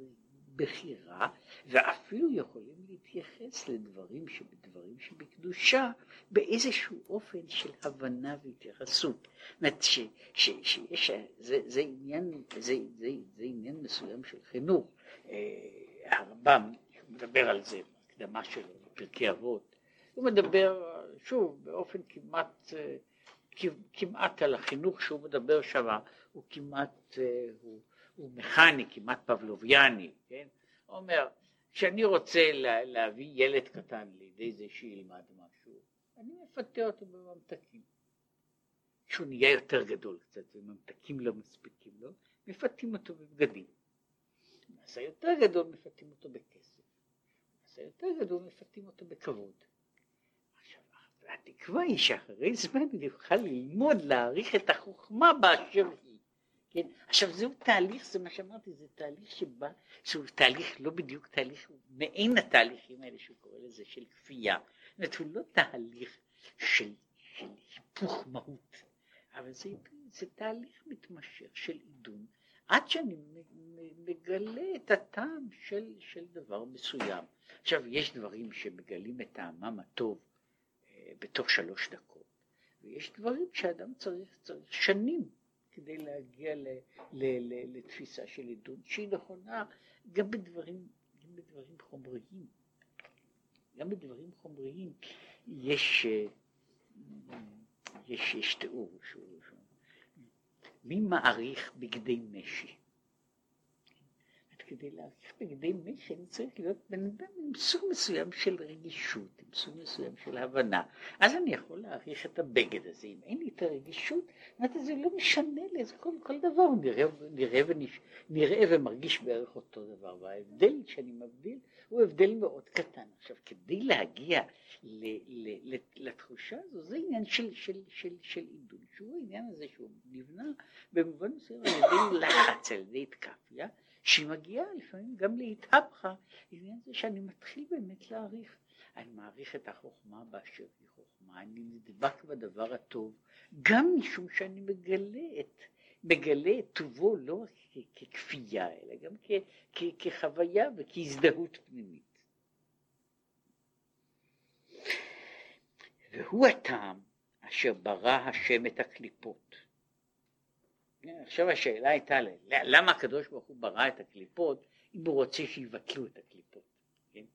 בחירה, ואפילו יכולים להתייחס לדברים שבדברים שבקדושה באיזשהו אופן של הבנה והתייחסות. זאת אומרת שיש, זה, זה, עניין, זה, זה, זה עניין מסוים של חינוך. אה, הרמב"ם, הוא מדבר על זה, בהקדמה שלו, בפרקי אבות, הוא מדבר, שוב, באופן כמעט, כמעט על החינוך שהוא מדבר שם, הוא כמעט, הוא, הוא מכני, כמעט פבלוביאני, כן? הוא אומר, כשאני רוצה לה, להביא ילד קטן לידי זה שילמד משהו, אני מפתה אותו בממתקים. כשהוא נהיה יותר גדול קצת וממתקים לא מספיקים לו, מפתים אותו בבגדים. מעשה יותר גדול מפתים אותו בכסף, מעשה יותר גדול מפתים אותו בכבוד. עכשיו, התקווה היא שאחרי זמן אני אוכל ללמוד להעריך את החוכמה באשר היא. כן? עכשיו זהו תהליך, זה מה שאמרתי, זה תהליך שבא, שהוא תהליך לא בדיוק תהליך, מעין התהליכים האלה שהוא קורא לזה של כפייה. זאת אומרת, הוא לא תהליך של, של היפוך מהות, אבל זה, זה תהליך מתמשך של עידון, עד שאני מגלה את הטעם של, של דבר מסוים. עכשיו, יש דברים שמגלים את טעמם הטוב אה, בתוך שלוש דקות, ויש דברים שאדם צריך, צריך שנים כדי להגיע ל, ל, ל, לתפיסה של עידוד שהיא נכונה גם בדברים, גם בדברים חומריים. גם בדברים חומריים יש, אה, יש, יש תיאור שהוא מי מעריך בגדי משי? כדי להעריך בגדי משי אני צריך להיות בן אדם עם סוג מסוים של רגישות, עם סוג מסוים של הבנה. אז אני יכול להעריך את הבגד הזה. אם אין לי את הרגישות, זאת אומרת, זה לא משנה לי, זה כל, כל דבר נראה, נראה, ונש, נראה ומרגיש בערך אותו דבר. וההבדל שאני מבדיל הוא הבדל מאוד קטן. עכשיו, כדי להגיע ל, ל, ל, לתחושה הזו, זה עניין של, של, של, של עידוד, שהוא העניין הזה שהוא נבנה במובן מסוים על ידי לחץ, על ידי התקפיה. שהיא מגיעה לפעמים גם להתהפכה, עניין זה שאני מתחיל באמת להעריך. אני מעריך את החוכמה באשר היא חוכמה, אני נדבק בדבר הטוב, גם משום שאני מגלה את, מגלה את טובו לא רק ככפייה, אלא גם כ, כ, כחוויה וכהזדהות פנימית. והוא הטעם אשר ברא השם את הקליפות. עכשיו השאלה הייתה למה הקדוש ברוך הוא ברא את הקליפות אם הוא רוצה שיבטלו את הקליפות, כן?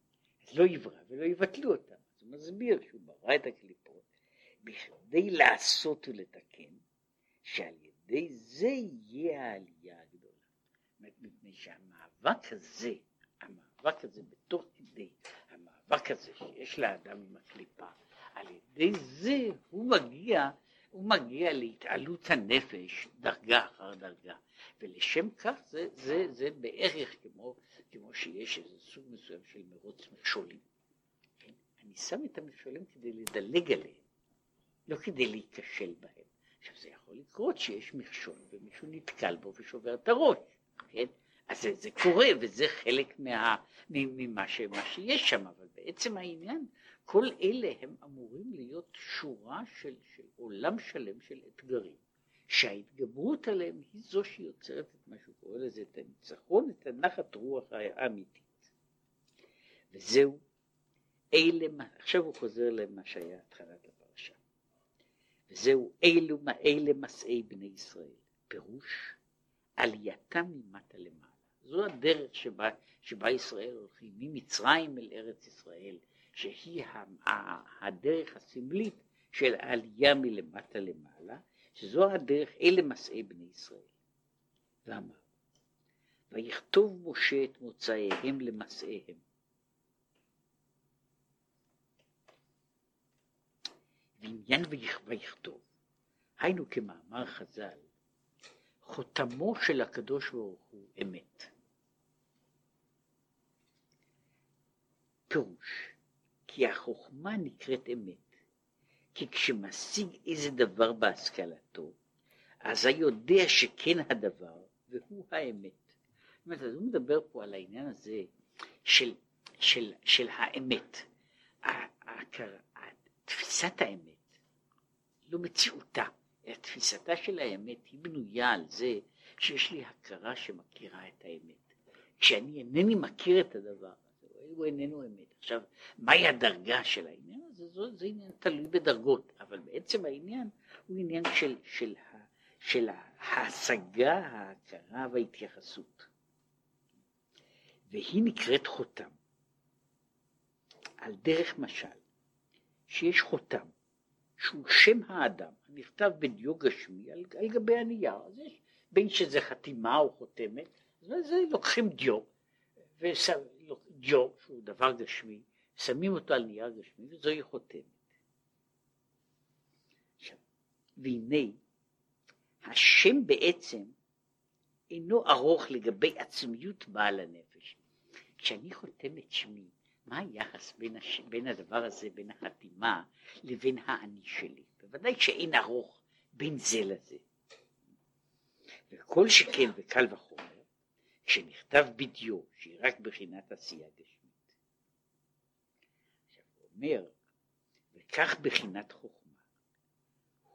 אז לא יברא ולא יבטלו אותם, אז הוא מסביר שהוא ברא את הקליפות בכדי לעשות ולתקן שעל ידי זה יהיה העלייה הגדולה. מפני שהמאבק הזה, המאבק הזה בתוך כדי, המאבק הזה שיש לאדם עם הקליפה, על ידי זה הוא מגיע הוא מגיע להתעלות הנפש דרגה אחר דרגה, ולשם כך זה, זה, זה בערך כמו, כמו שיש איזה סוג מסוים של מרוץ מכשולים. כן? אני שם את המכשולים כדי לדלג עליהם, לא כדי להיכשל בהם. עכשיו זה יכול לקרות שיש מכשול ומישהו נתקל בו ושובר את הראש, כן? אז זה, זה קורה וזה חלק מה, ממה ש, שיש שם, אבל בעצם העניין כל אלה הם אמורים להיות שורה של, של עולם שלם של אתגרים, שההתגברות עליהם היא זו שיוצרת את מה שהוא קורא לזה, את הניצחון, את הנחת רוח האמיתית. וזהו, אלה, עכשיו הוא חוזר למה שהיה התחלת הפרשה. וזהו, אלו, אלה מסעי בני ישראל, פירוש עלייתם ממטה למעלה. זו הדרך שבה, שבה ישראל הולכים ממצרים אל ארץ ישראל. שהיא הדרך הסמלית של העלייה מלמטה למעלה, שזו הדרך, אלה מסעי בני ישראל. ואמר, ויכתוב משה את מוצאיהם למסעיהם. ועניין ויכתוב, היינו כמאמר חז"ל, חותמו של הקדוש ברוך הוא אמת. פירוש, כי החוכמה נקראת אמת. כי כשמשיג איזה דבר בהשכלתו, אז היודע שכן הדבר, והוא האמת. זאת אומרת, הוא מדבר פה על העניין הזה של, של, של האמת. תפיסת האמת, לא מציאותה, אלא תפיסתה של האמת היא בנויה על זה שיש לי הכרה שמכירה את האמת. כשאני אינני מכיר את הדבר, הוא איננו אמת. עכשיו, מהי הדרגה של העניין הזה? זה, זה עניין תלוי בדרגות, אבל בעצם העניין הוא עניין של, של, של ההשגה, ההכרה וההתייחסות. והיא נקראת חותם. על דרך משל, שיש חותם, שהוא שם האדם, נכתב בדיו גשמי על, על גבי הנייר, אז יש, בין שזה חתימה או חותמת, אז זה לוקחים דיו, ושם, דיו, שהוא דבר גשמי, שמים אותו על נייר גשמי, וזוהי חותמת. עכשיו, והנה, השם בעצם אינו ארוך לגבי עצמיות בעל הנפש. כשאני חותם את שמי, מה היחס בין, הש... בין הדבר הזה, בין החתימה, לבין האני שלי? בוודאי שאין ארוך בין זה לזה. וכל שכן וקל וחומר, שנכתב בדיו, שהיא רק בחינת עשייה גשמית. עכשיו הוא אומר, וכך בחינת חוכמה,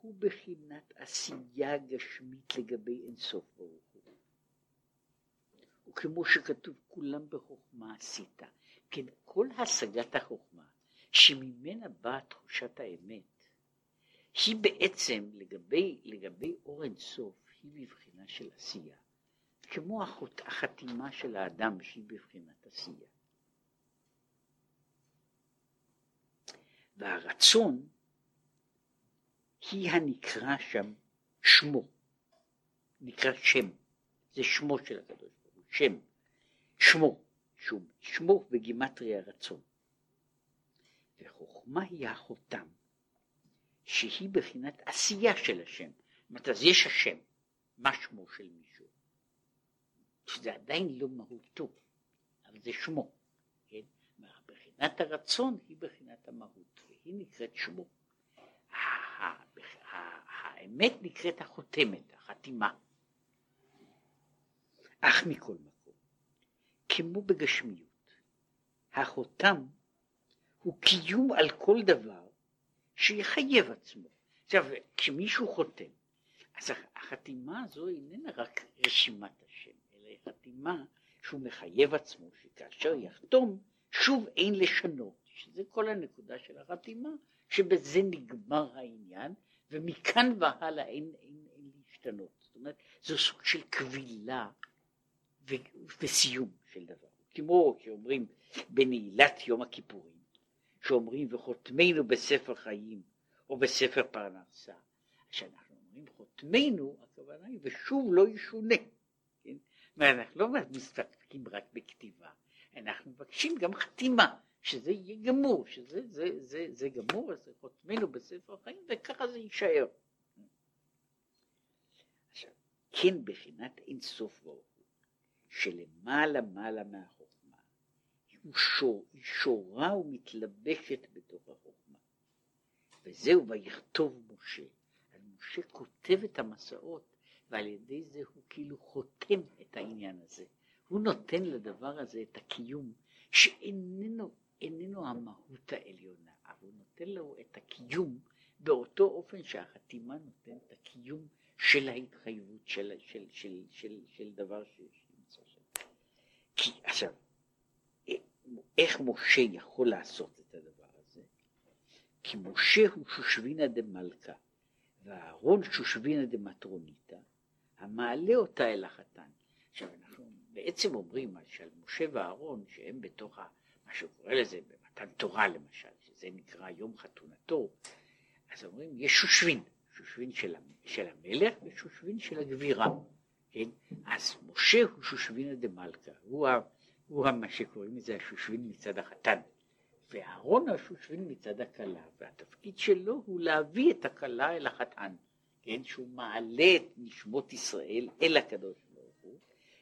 הוא בחינת עשייה גשמית לגבי אינסוף ברוך הוא. וכמו שכתוב כולם בחוכמה עשית, כן כל השגת החוכמה שממנה באה תחושת האמת, היא בעצם לגבי, לגבי אור אינסוף, היא בבחינה של עשייה, כמו החוט, החתימה של האדם שהיא בבחינת עשייה. והרצון היא הנקרא שם שמו, נקרא שם, זה שמו של הקדוש ברוך הוא, שם, שמו, שום, שמו בגימטריה רצון. וחוכמה היא החותם, שהיא בחינת עשייה של השם. זאת אומרת, אז יש השם, מה שמו של מישהו? שזה עדיין לא מהותו, אבל זה שמו. כן? בחינת הרצון היא בחינת המהות, והיא נקראת שמו. האמת נקראת החותמת, החתימה. אך מכל מקום, כמו בגשמיות, החותם הוא קיום על כל דבר שיחייב עצמו. עכשיו, כשמישהו חותם, אז החתימה הזו איננה רק רשימת השם, אלא היא חתימה שהוא מחייב עצמו, שכאשר יחתום, שוב אין לשנות, שזה כל הנקודה של החתימה, שבזה נגמר העניין, ומכאן והלאה אין, אין, אין להשתנות. זאת אומרת, זו סוג של קבילה ו, וסיום של דבר. כמו שאומרים בנעילת יום הכיפורים, שאומרים וחותמנו בספר חיים או בספר פרנסה. כשאנחנו אומרים חותמנו, הכוונה היא ושוב לא ישונה. אנחנו לא מסתפקים רק בכתיבה, אנחנו מבקשים גם חתימה. שזה יהיה גמור, שזה זה, זה, זה גמור, אז חותמנו בספר החיים וככה זה יישאר. עכשיו, כן בחינת אין סוף ברוך הוא, שלמעלה מעלה מהחוכמה, היא, שור, שורה ומתלבשת בתוך החוכמה. וזהו ויכתוב משה. אז משה כותב את המסעות ועל ידי זה הוא כאילו חותם את העניין הזה. הוא נותן לדבר הזה את הקיום שאיננו איננו המהות העליונה, אבל הוא נותן לו את הקיום באותו אופן שהחתימה נותנת את הקיום של ההתחייבות של, של, של, של, של דבר שנמצא שם. כי עכשיו, איך משה יכול לעשות את הדבר הזה? כי משה הוא שושבינה דמלכה, ואהרון שושבינה דמטרוניתא, המעלה אותה אל החתן. עכשיו אנחנו בעצם אומרים שעל משה ואהרון שהם בתוך ה... מה שהוא קורא לזה במתן תורה למשל, שזה נקרא יום חתונתו, אז אומרים יש שושבין, שושבין של, של המלך ושושבין של הגבירה, כן? אז משה הוא שושבינה דמלכה, הוא, הוא מה שקוראים לזה השושבין מצד החתן, ואהרון השושבין מצד הכלה, והתפקיד שלו הוא להביא את הכלה אל החתן, כן? שהוא מעלה את נשמות ישראל אל הקדוש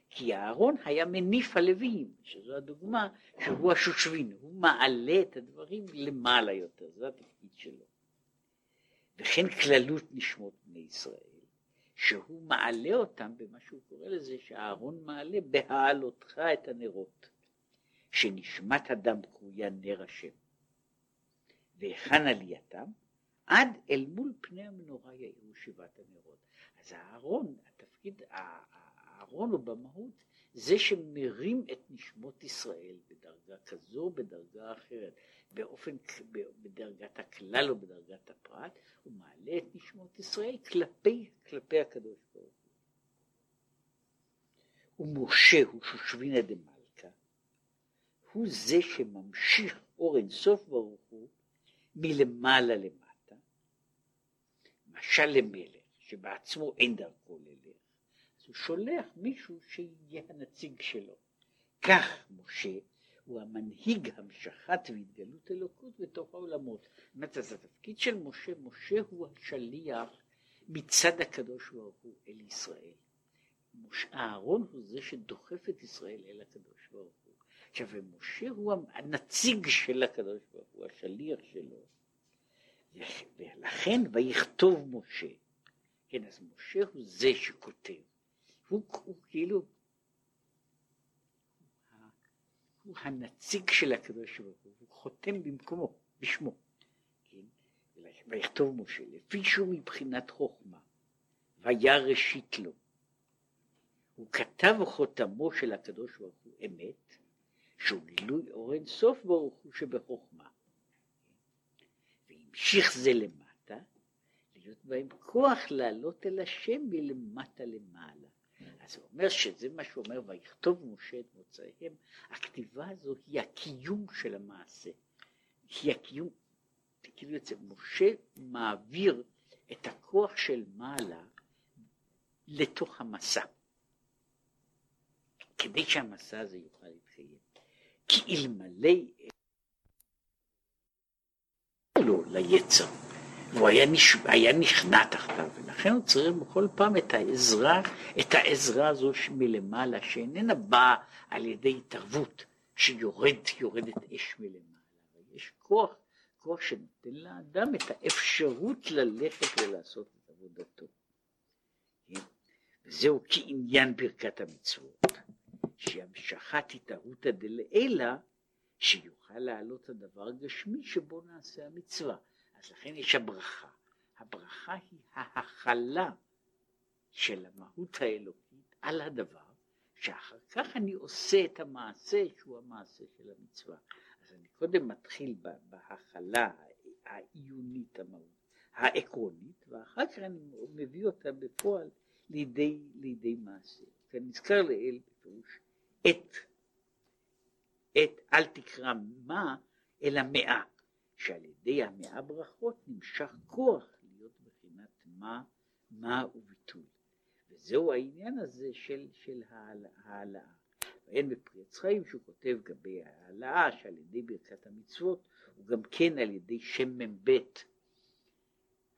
כי אהרון היה מניף הלוויים, שזו הדוגמה שהוא השושבין, הוא מעלה את הדברים למעלה יותר, זה התפקיד שלו. וכן כללות נשמות בני ישראל, שהוא מעלה אותם במה שהוא קורא לזה, שאהרון מעלה בהעלותך את הנרות, שנשמת אדם קרויה נר השם. והיכן עלייתם? עד אל מול פני המנורה יאירו שבעת הנרות. אז אהרון, התפקיד, הארון הוא במהות זה שמרים את נשמות ישראל בדרגה כזו או בדרגה אחרת, באופן, בדרגת הכלל או בדרגת הפרט, הוא מעלה את נשמות ישראל כלפי, כלפי הקדוש ברוך הוא. ומשה הוא שושבינה דמלכה, הוא זה שממשיך אור אינסוף ברוך הוא מלמעלה למטה, משל למלך שבעצמו אין דרכו ללך. הוא שולח מישהו שיהיה הנציג שלו. כך משה הוא המנהיג המשכת והתגלות אלוקות בתוך העולמות. באמת אז התפקיד של משה, משה הוא השליח מצד הקדוש ברוך הוא אל ישראל. אהרון הוא זה שדוחף את ישראל אל הקדוש ברוך הוא. עכשיו, ומשה הוא הנציג של הקדוש ברוך הוא, השליח שלו. ולכן ויכתוב משה. כן, אז משה הוא זה שכותב. הוא, הוא כאילו, הוא הנציג של הקדוש ברוך הוא, הוא חותם במקומו, בשמו. כן? ויכתוב משה, לפי שהוא מבחינת חוכמה, והיה ראשית לו. הוא כתב חותמו של הקדוש ברוך הוא אמת, שהוא גילוי אור אין סוף ברוך הוא שבחוכמה. והמשיך זה למטה, להיות בהם כוח לעלות אל השם מלמטה למעלה. אז הוא אומר שזה מה שהוא אומר, ויכתוב משה את מוצאיהם, הכתיבה הזו היא הקיום של המעשה. היא הקיום, כאילו יוצא, משה מעביר את הכוח של מעלה לתוך המסע, כדי שהמסע הזה יוכל להתקיים. כי אלמלא ליצר, והוא היה, נש... היה נכנע תחתיו, ולכן הוא צריך בכל פעם את העזרה, את העזרה הזו מלמעלה, שאיננה באה על ידי התערבות, שיורד, יורדת אש מלמעלה. יש כוח, כוח שנותן לאדם את האפשרות ללכת ולעשות את עבודתו. כן? וזהו כעניין ברכת המצוות, שהמשכת התערותא דלעילא, שיוכל לעלות הדבר הגשמי שבו נעשה המצווה. אז לכן יש הברכה. הברכה היא ההכלה של המהות האלוקית על הדבר, שאחר כך אני עושה את המעשה שהוא המעשה של המצווה. אז אני קודם מתחיל בהכלה העיונית המהות, העקרונית, ואחר כך אני מביא אותה בפועל לידי, לידי מעשה. כאן נזכר לאל בפירוש את, את אל תקרא מה, אלא מאה. שעל ידי המאה ברכות נמשך כוח להיות בחינת מה, מה וביטול. וזהו העניין הזה של, של העלאה. ואין בפרי עץ חיים שהוא כותב גבי העלאה שעל ידי ברכת המצוות הוא גם כן על ידי שם מ"ב,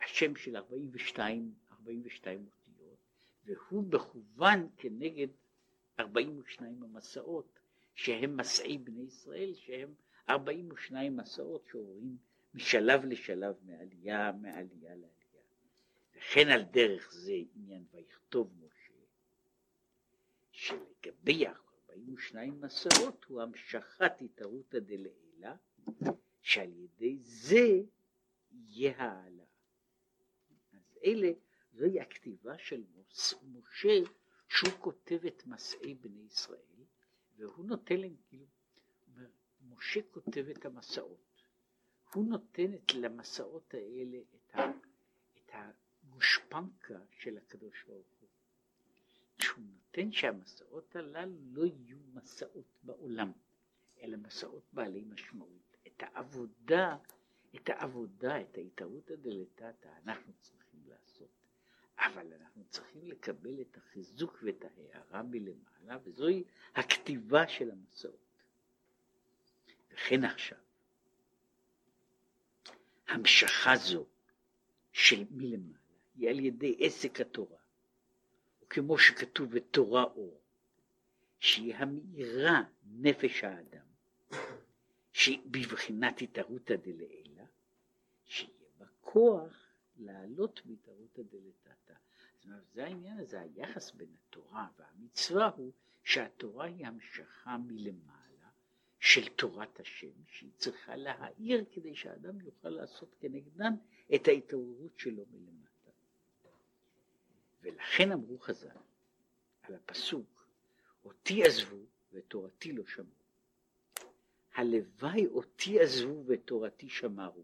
השם של 42, 42 אותיות, והוא מכוון כנגד 42 המסעות שהם מסעי בני ישראל שהם 42 מסעות שעוברים משלב לשלב, מעלייה, מעלייה לעלייה. וכן על דרך זה עניין ויכתוב משה, שלגבי 42 מסעות הוא המשכת התערותא דלעילא, שעל ידי זה יהיה העלה. אז אלה, זוהי הכתיבה של משה, שהוא כותב את מסעי בני ישראל, והוא נותן להם כאילו משה כותב את המסעות. הוא נותן למסעות האלה את, ה, את הגושפנקה של הקדוש ברוך הוא. שהוא נותן שהמסעות הללו לא יהיו מסעות בעולם, אלא מסעות בעלי משמעות. את העבודה, את העבודה, את ההתערותא דלתתא אנחנו צריכים לעשות. אבל אנחנו צריכים לקבל את החיזוק ואת ההערה מלמעלה, וזוהי הכתיבה של המסעות. וכן עכשיו, המשכה זו של מלמעלה היא על ידי עסק התורה, וכמו שכתוב בתורה אור, שהיא המאירה נפש האדם, שהיא בבחינת התערותא דלעילא, שיהיה בה כוח לעלות בהתערותא דלתתא. זאת אומרת, זה העניין הזה, היחס בין התורה והמצווה הוא שהתורה היא המשכה מלמעלה. של תורת השם, שהיא צריכה להאיר כדי שהאדם יוכל לעשות כנגדן את ההתעוררות שלו מלמטה. ולכן אמרו חז"ל על הפסוק, אותי עזבו ותורתי לא שמעו. הלוואי אותי עזבו ותורתי שמרו.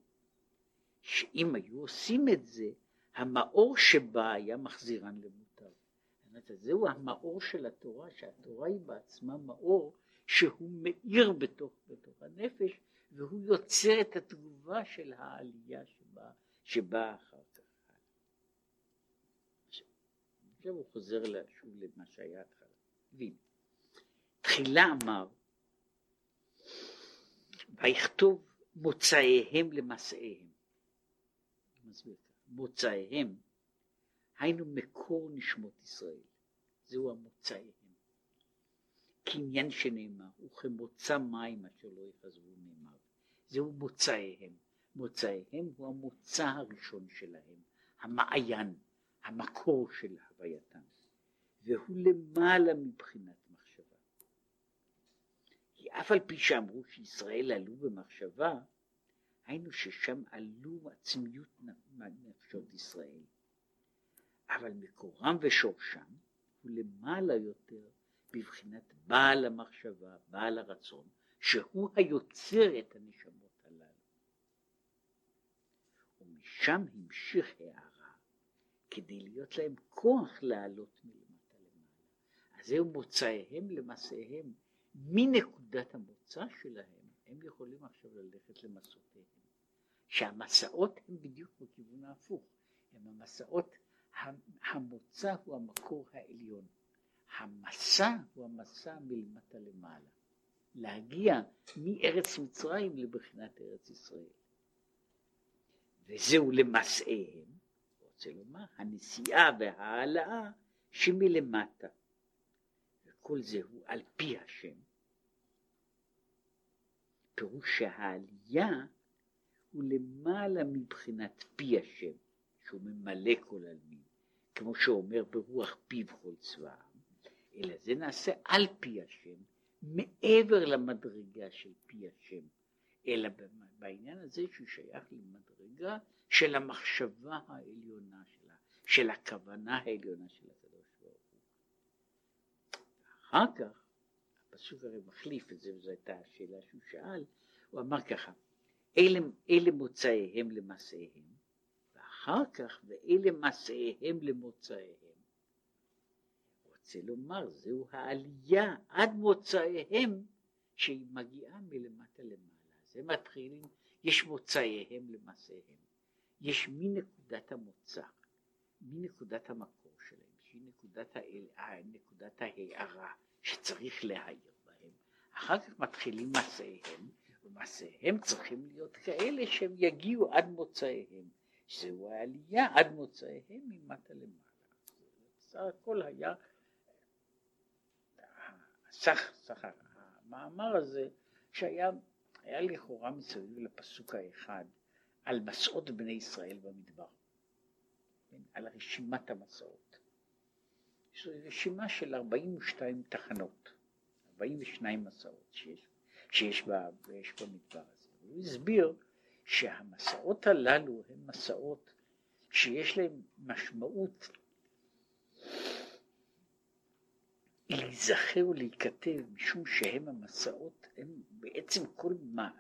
שאם היו עושים את זה, המאור שבה היה מחזירן למוטב. אומרת, זהו המאור של התורה, שהתורה היא בעצמה מאור שהוא מאיר בתוך, בתוך הנפש והוא יוצר את התגובה של העלייה שבאה שבא אחר כך. עכשיו הוא חוזר שוב למה שהיה התחלה. תחילה אמר ויכתוב מוצאיהם למסעיהם. מוצאיהם, היינו מקור נשמות ישראל. זהו המוצאיהם. קניין שנאמר, וכמוצא מים אשר לא יחזרו מימיו. זהו מוצאיהם. מוצאיהם הוא המוצא הראשון שלהם, המעיין, המקור של הווייתם. והוא למעלה מבחינת מחשבה. כי אף על פי שאמרו שישראל עלו במחשבה, היינו ששם עלו עצמיות נפשות ישראל. אבל מקורם ושורשם הוא למעלה יותר בבחינת בעל המחשבה, בעל הרצון, שהוא היוצר את הנשמות הללו. ומשם המשיך הערה כדי להיות להם כוח לעלות מלמטה למעלה. אז זהו מוצאיהם למעשיהם. מנקודת המוצא שלהם הם יכולים עכשיו ללכת למסעותיהם. שהמסעות הם בדיוק בכיוון ההפוך. הם המסעות, המוצא הוא המקור העליון. המסע הוא המסע מלמטה למעלה. להגיע מארץ מצרים לבחינת ארץ ישראל. וזהו למסעיהם, רוצה לומר, הנסיעה וההעלאה שמלמטה. וכל זה הוא על פי השם. פירוש שהעלייה הוא למעלה מבחינת פי השם, שהוא ממלא כל עלמין, כמו שאומר ברוח פיו כל צבא אלא זה נעשה על פי השם, מעבר למדרגה של פי השם, אלא בעניין הזה שהוא שייך למדרגה של המחשבה העליונה שלה, של הכוונה העליונה של הקדוש ברוך הוא. אחר כך, הפסוק הרי מחליף את זה, וזו הייתה השאלה שהוא שאל, הוא אמר ככה, אלה, אלה מוצאיהם למעשיהם, ואחר כך ואלה מעשיהם למוצאיהם. רוצה לומר, זהו העלייה עד מוצאיהם שהיא מגיעה מלמטה למעלה. זה מתחילים, יש מוצאיהם למעשיהם. יש מנקודת המוצא, מנקודת המקור שלהם, שהיא נקודת, האל, נקודת ההערה שצריך להעיר בהם. אחר כך מתחילים מעשיהם, ומעשיהם צריכים להיות כאלה שהם יגיעו עד מוצאיהם. זהו העלייה עד מוצאיהם ממטה למעלה. בסך הכל היה סך, סך המאמר הזה שהיה היה לכאורה מסביב לפסוק האחד על מסעות בני ישראל במדבר, כן? על רשימת המסעות. יש רשימה של 42 תחנות, 42 מסעות שיש, שיש, בה, במדבר הזה. הוא הסביר שהמסעות הללו הם מסעות שיש להם משמעות להיזכר ולהיכתב משום שהם המסעות, הם בעצם כל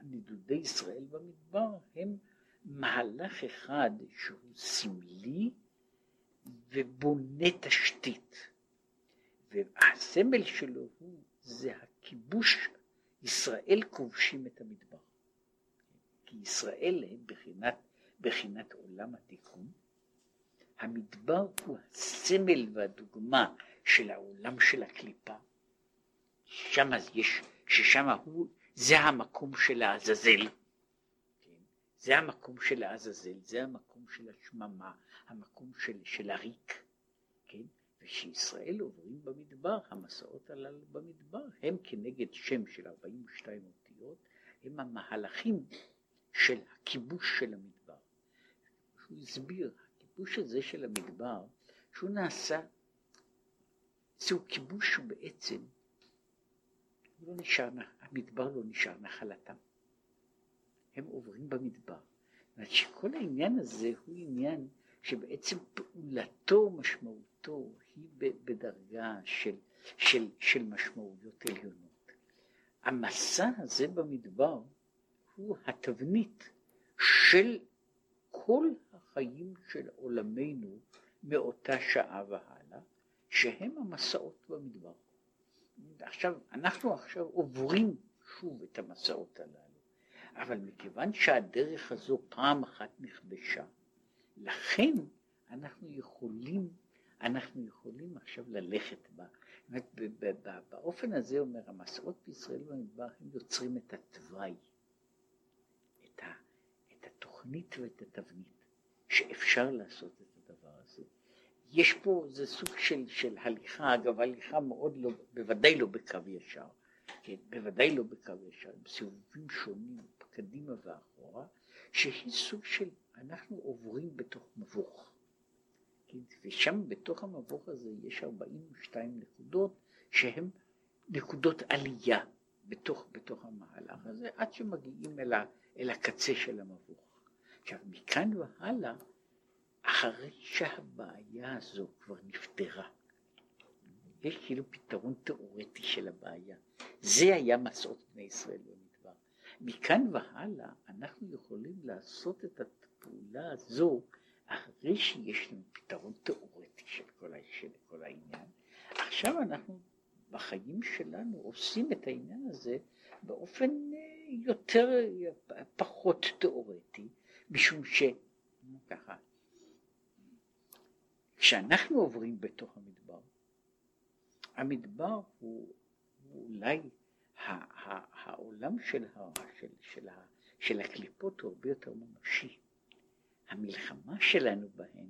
נדודי ישראל במדבר הם מהלך אחד שהוא סמלי ובונה תשתית. והסמל שלו הוא זה הכיבוש. ישראל כובשים את המדבר כי ישראל הם בחינת, בחינת עולם התיקון המדבר הוא הסמל והדוגמה של העולם של הקליפה, שם יש, ששם הוא, זה המקום של העזאזל, כן? זה המקום של העזאזל, זה המקום של השממה, המקום של, של הריק, כן? ושישראל עוברים במדבר, המסעות הללו במדבר, הם כנגד שם של 42 אותיות, הם המהלכים של הכיבוש של המדבר. הוא הסביר, הכיבוש הזה של המדבר, שהוא נעשה זהו כיבוש שבעצם לא נשאר, המדבר לא נשאר נחלתם. הם עוברים במדבר. זאת אומרת שכל העניין הזה הוא עניין שבעצם פעולתו, משמעותו, היא בדרגה של, של, של משמעויות עליונות. המסע הזה במדבר הוא התבנית של כל החיים של עולמנו מאותה שעה והלאה, שהם המסעות במדבר. עכשיו, אנחנו עכשיו עוברים שוב את המסעות הללו, אבל מכיוון שהדרך הזו פעם אחת נכבשה, לכן אנחנו יכולים, אנחנו יכולים עכשיו ללכת בה. באופן הזה אומר המסעות בישראל במדבר הם יוצרים את התוואי, התוכנית ואת התבנית שאפשר לעשות את הדבר הזה. יש פה, זה סוג של, של הליכה, אגב הליכה מאוד לא, בוודאי לא בקו ישר, כן, בוודאי לא בקו ישר, עם סיבובים שונים, קדימה ואחורה, שהיא סוג של, אנחנו עוברים בתוך מבוך, כן, ושם בתוך המבוך הזה יש 42 נקודות שהן נקודות עלייה בתוך, בתוך המהלך הזה, עד שמגיעים אל, ה, אל הקצה של המבוך. עכשיו מכאן והלאה אחרי שהבעיה הזו כבר נפתרה, יש כאילו פתרון תיאורטי של הבעיה. זה היה מסעות בני ישראל במדבר. מכאן והלאה אנחנו יכולים לעשות את הפעולה הזו אחרי שיש לנו פתרון תיאורטי של כל, של כל העניין, עכשיו אנחנו בחיים שלנו עושים את העניין הזה באופן אה, יותר, פחות תיאורטי, משום ש... ככה, כשאנחנו עוברים בתוך המדבר, המדבר הוא, הוא אולי העולם של, ה, של, של, ה, של הקליפות הוא הרבה יותר ממשי. המלחמה שלנו בהן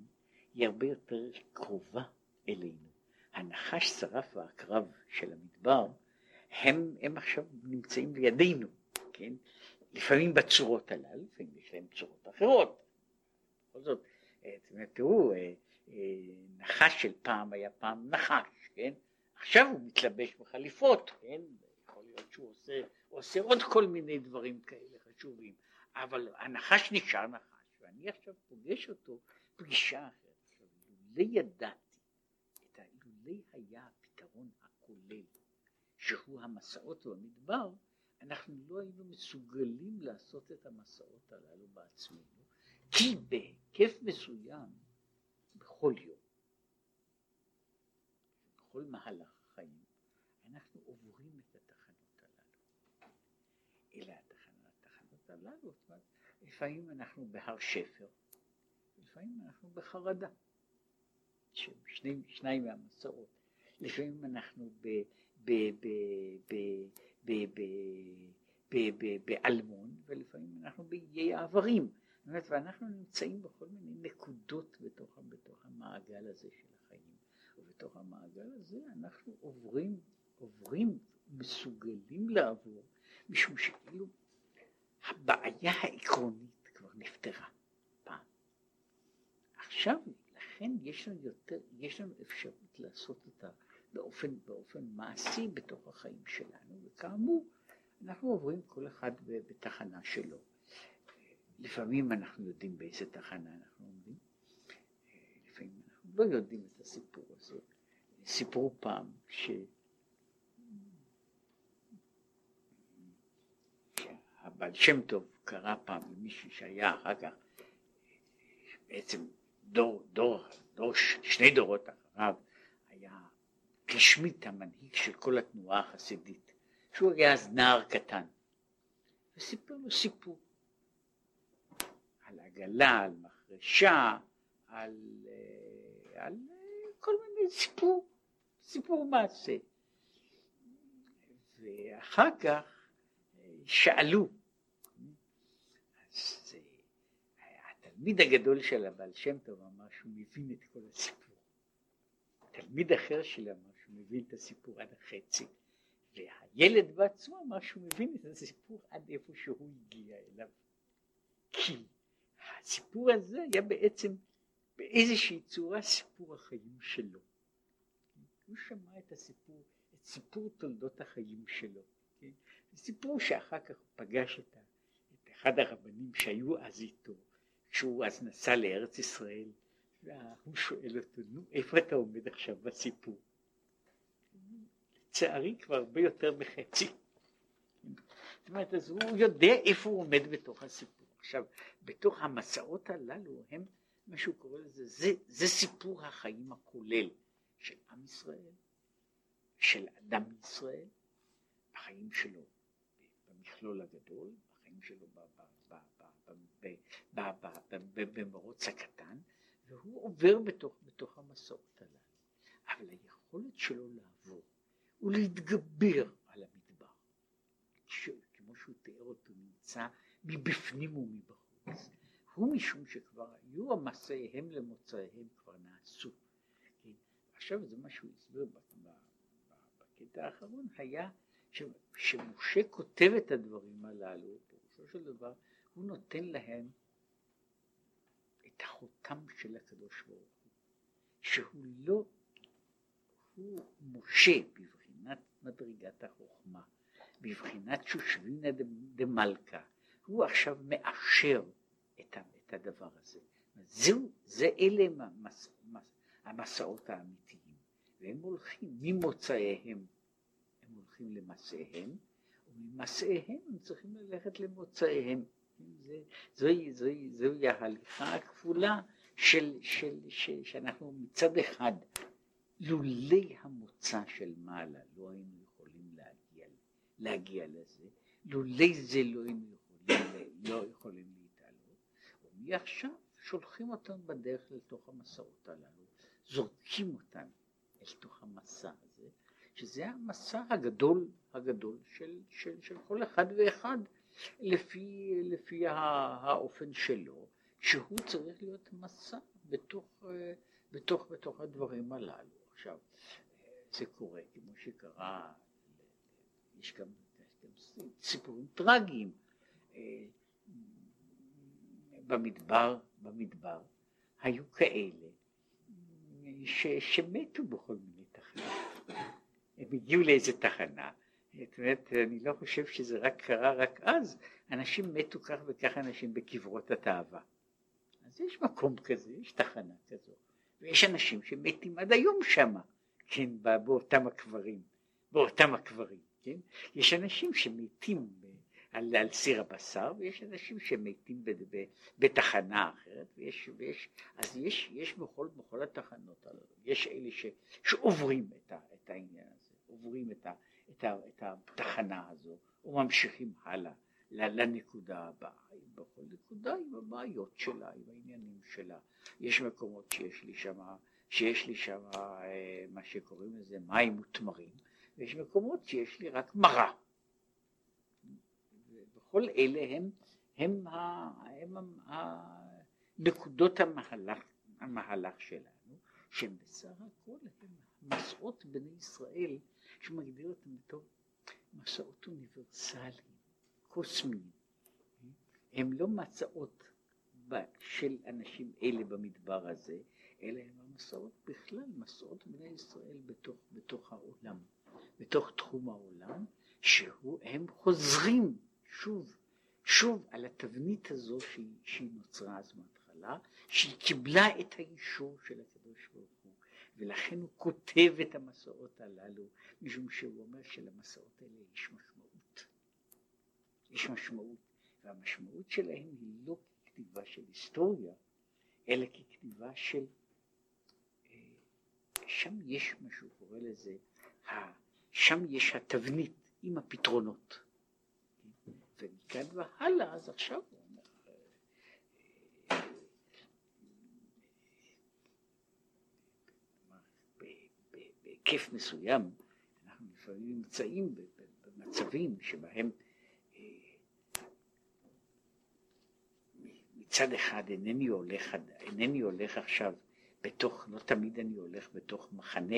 היא הרבה יותר קרובה אלינו. הנחש, שרף והקרב של המדבר, הם, הם עכשיו נמצאים לידינו, כן? לפעמים בצורות הללו, לפעמים יש להם צורות אחרות. בכל זאת, אה, תראו, אה, אה, נחש של פעם היה פעם נחש, כן? עכשיו הוא מתלבש בחליפות, כן? יכול להיות שהוא עושה, עושה עוד כל מיני דברים כאלה חשובים, אבל הנחש נשאר נחש, ואני עכשיו פוגש אותו פגישה אחרת. לולא ידעתי, לולא היה הפתרון הכולל, שהוא המסעות במדבר, אנחנו לא היינו מסוגלים לעשות את המסעות הללו בעצמנו, כי בהיקף מסוים, בכל יום, בכל מהלך החיים, אנחנו עוברים את התחנות הללו. אלה התחנות, התחנות הללו, לפעמים אנחנו בהר שפר, לפעמים אנחנו בחרדה, שני, שניים מהמסעות, לפעמים אנחנו ב, ב, ב, ב, באלמון, ולפעמים אנחנו באיי העברים. ואנחנו נמצאים בכל מיני נקודות בתוך, בתוך המעגל הזה של החיים. ובתוך המעגל הזה אנחנו עוברים, עוברים, מסוגלים לעבור, משום שכאילו הבעיה העקרונית כבר נפתרה פעם. עכשיו, לכן יש לנו יותר, יש לנו אפשרות לעשות אותה באופן, באופן מעשי בתוך החיים שלנו, וכאמור, אנחנו עוברים כל אחד בתחנה שלו. לפעמים אנחנו יודעים באיזה תחנה אנחנו עומדים, לפעמים אנחנו לא יודעים את הסיפור הזה. סיפרו פעם ש... הבעל שם טוב קרא פעם למישהו שהיה אחר כך בעצם דור, דור, דור, שני דורות אחריו היה גשמית המנהיג של כל התנועה החסידית, שהוא היה אז נער קטן, וסיפר לו סיפור על עגלה, על מחרשה, על, אה, על אה, כל מיני סיפור, סיפור מעשה. ואחר כך אה, שאלו, אז התלמיד הגדול של הבעל שם טוב אמר שהוא מבין את כל הסיפור. תלמיד אחר שלו אמר שהוא מבין את הסיפור עד החצי, והילד בעצמו אמר שהוא מבין את הסיפור עד איפה שהוא הגיע אליו. כי הסיפור הזה היה בעצם באיזושהי צורה סיפור החיים שלו. הוא שמע את הסיפור, את סיפור תולדות החיים שלו. כן? סיפור שאחר כך הוא פגש את, את אחד הרבנים שהיו אז איתו, כשהוא אז נסע לארץ ישראל, והוא שואל אותו, נו, איפה אתה עומד עכשיו בסיפור? לצערי כבר הרבה יותר מחצי. זאת אומרת, אז הוא יודע איפה הוא עומד בתוך הסיפור. עכשיו, בתוך המסעות הללו הם, מה שהוא קורא לזה, זה, זה סיפור החיים הכולל של עם ישראל, של אדם ישראל, בחיים שלו במכלול הגדול, בחיים שלו במרוץ הקטן, והוא עובר בתוך, בתוך המסעות הללו. אבל היכולת שלו לעבור ולהתגבר על המדבר, כמו שהוא תיאר אותו, נמצא מבפנים ומבחוץ, הוא משום שכבר היו המסעיהם למוצאיהם כבר נעשו. כן? עכשיו זה מה שהוא הסביר בקטע האחרון, היה שמשה כותב את הדברים הללו, פירושו של דבר, הוא נותן להם את החותם של הקדוש ברוך הוא, שהוא לא, הוא משה בבחינת מדרגת החוכמה, בבחינת שושבינה דמלכה, הוא עכשיו מאשר את, הדבר הזה. זהו, זה אלה המס, המסעות האמיתיים, והם הולכים ממוצאיהם, הם הולכים למסעיהם, וממסעיהם הם צריכים ללכת למוצאיהם. זה, זוהי, זוהי, זוהי ההליכה הכפולה של, של, של, שאנחנו מצד אחד, לולי המוצא של מעלה לא היינו יכולים להגיע, להגיע לזה, לולי זה לא היינו יכולים, לא יכולים להתעלות, ומעכשיו שולחים אותנו בדרך לתוך המסעות הללו, זורקים אותנו אל תוך המסע הזה, שזה המסע הגדול, הגדול של, של, של כל אחד ואחד לפי, לפי האופן שלו, שהוא צריך להיות מסע בתוך, בתוך, בתוך הדברים הללו. עכשיו, זה קורה כמו שקרה, יש גם, גם סיפורים טרגיים. במדבר, במדבר, היו כאלה ש, שמתו בכל מיני תחנות. הם הגיעו לאיזה תחנה, זאת אומרת, אני לא חושב שזה רק קרה רק אז, אנשים מתו כך וכך אנשים בקברות התאווה. אז יש מקום כזה, יש תחנה כזו, ויש אנשים שמתים עד היום שמה, כן, באותם הקברים, באותם הקברים, כן? יש אנשים שמתים על, על סיר הבשר, ויש אנשים שמתים ב, ב, בתחנה אחרת, ויש, ויש, אז יש, יש בכל, בכל התחנות הללו, יש אלה ש, שעוברים את, ה, את העניין הזה, עוברים את, ה, את, ה, את התחנה הזו, וממשיכים הלאה לנקודה הבאה, בכל נקודה עם הבעיות שלה, עם העניינים שלה, יש מקומות שיש לי שם, שיש לי שם אה, מה שקוראים לזה מים ותמרים, ויש מקומות שיש לי רק מרה. כל אלה הם, הם, ה, הם נקודות המהלך, המהלך שלנו, שהם בסך הכל הם מסעות בני ישראל, שמגדיר אותם בתור מסעות אוניברסליים, קוסמיים. הם לא מסעות של אנשים אלה במדבר הזה, אלא הם המסעות בכלל, מסעות בני ישראל בתוך, בתוך העולם, בתוך תחום העולם, שהם חוזרים שוב, שוב על התבנית הזו שהיא, שהיא נוצרה אז מההתחלה, שהיא קיבלה את האישור של הקדוש ברוך הוא, ולכן הוא כותב את המסעות הללו, משום שהוא אומר שלמסעות האלה יש משמעות. יש משמעות, והמשמעות שלהם היא לא ככתיבה של היסטוריה, אלא ככתיבה של... אה, שם יש מה שהוא קורא לזה, שם יש התבנית עם הפתרונות. ומכאן והלאה, אז עכשיו הוא אומר, בהיקף מסוים, אנחנו לפעמים נמצאים במצבים שבהם אה, מצד אחד אינני הולך, אינני הולך עכשיו בתוך, לא תמיד אני הולך בתוך מחנה,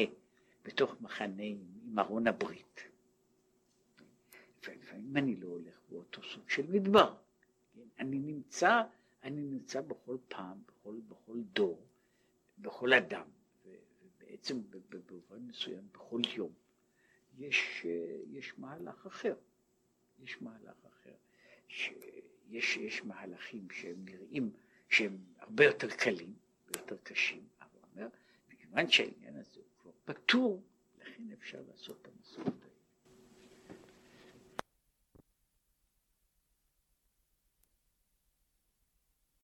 בתוך מחנה עם ארון הברית. ולפעמים אני לא הולך באותו סוג של מדבר. כן? אני נמצא, אני נמצא בכל פעם, בכל, בכל דור, בכל אדם, ובעצם במובן מסוים בכל יום, יש, יש מהלך אחר. יש מהלך אחר. שיש יש מהלכים שהם נראים שהם הרבה יותר קלים, יותר קשים, אבל אומר, מכיוון שהעניין הזה הוא כבר פתור, לכן אפשר לעשות את המסורת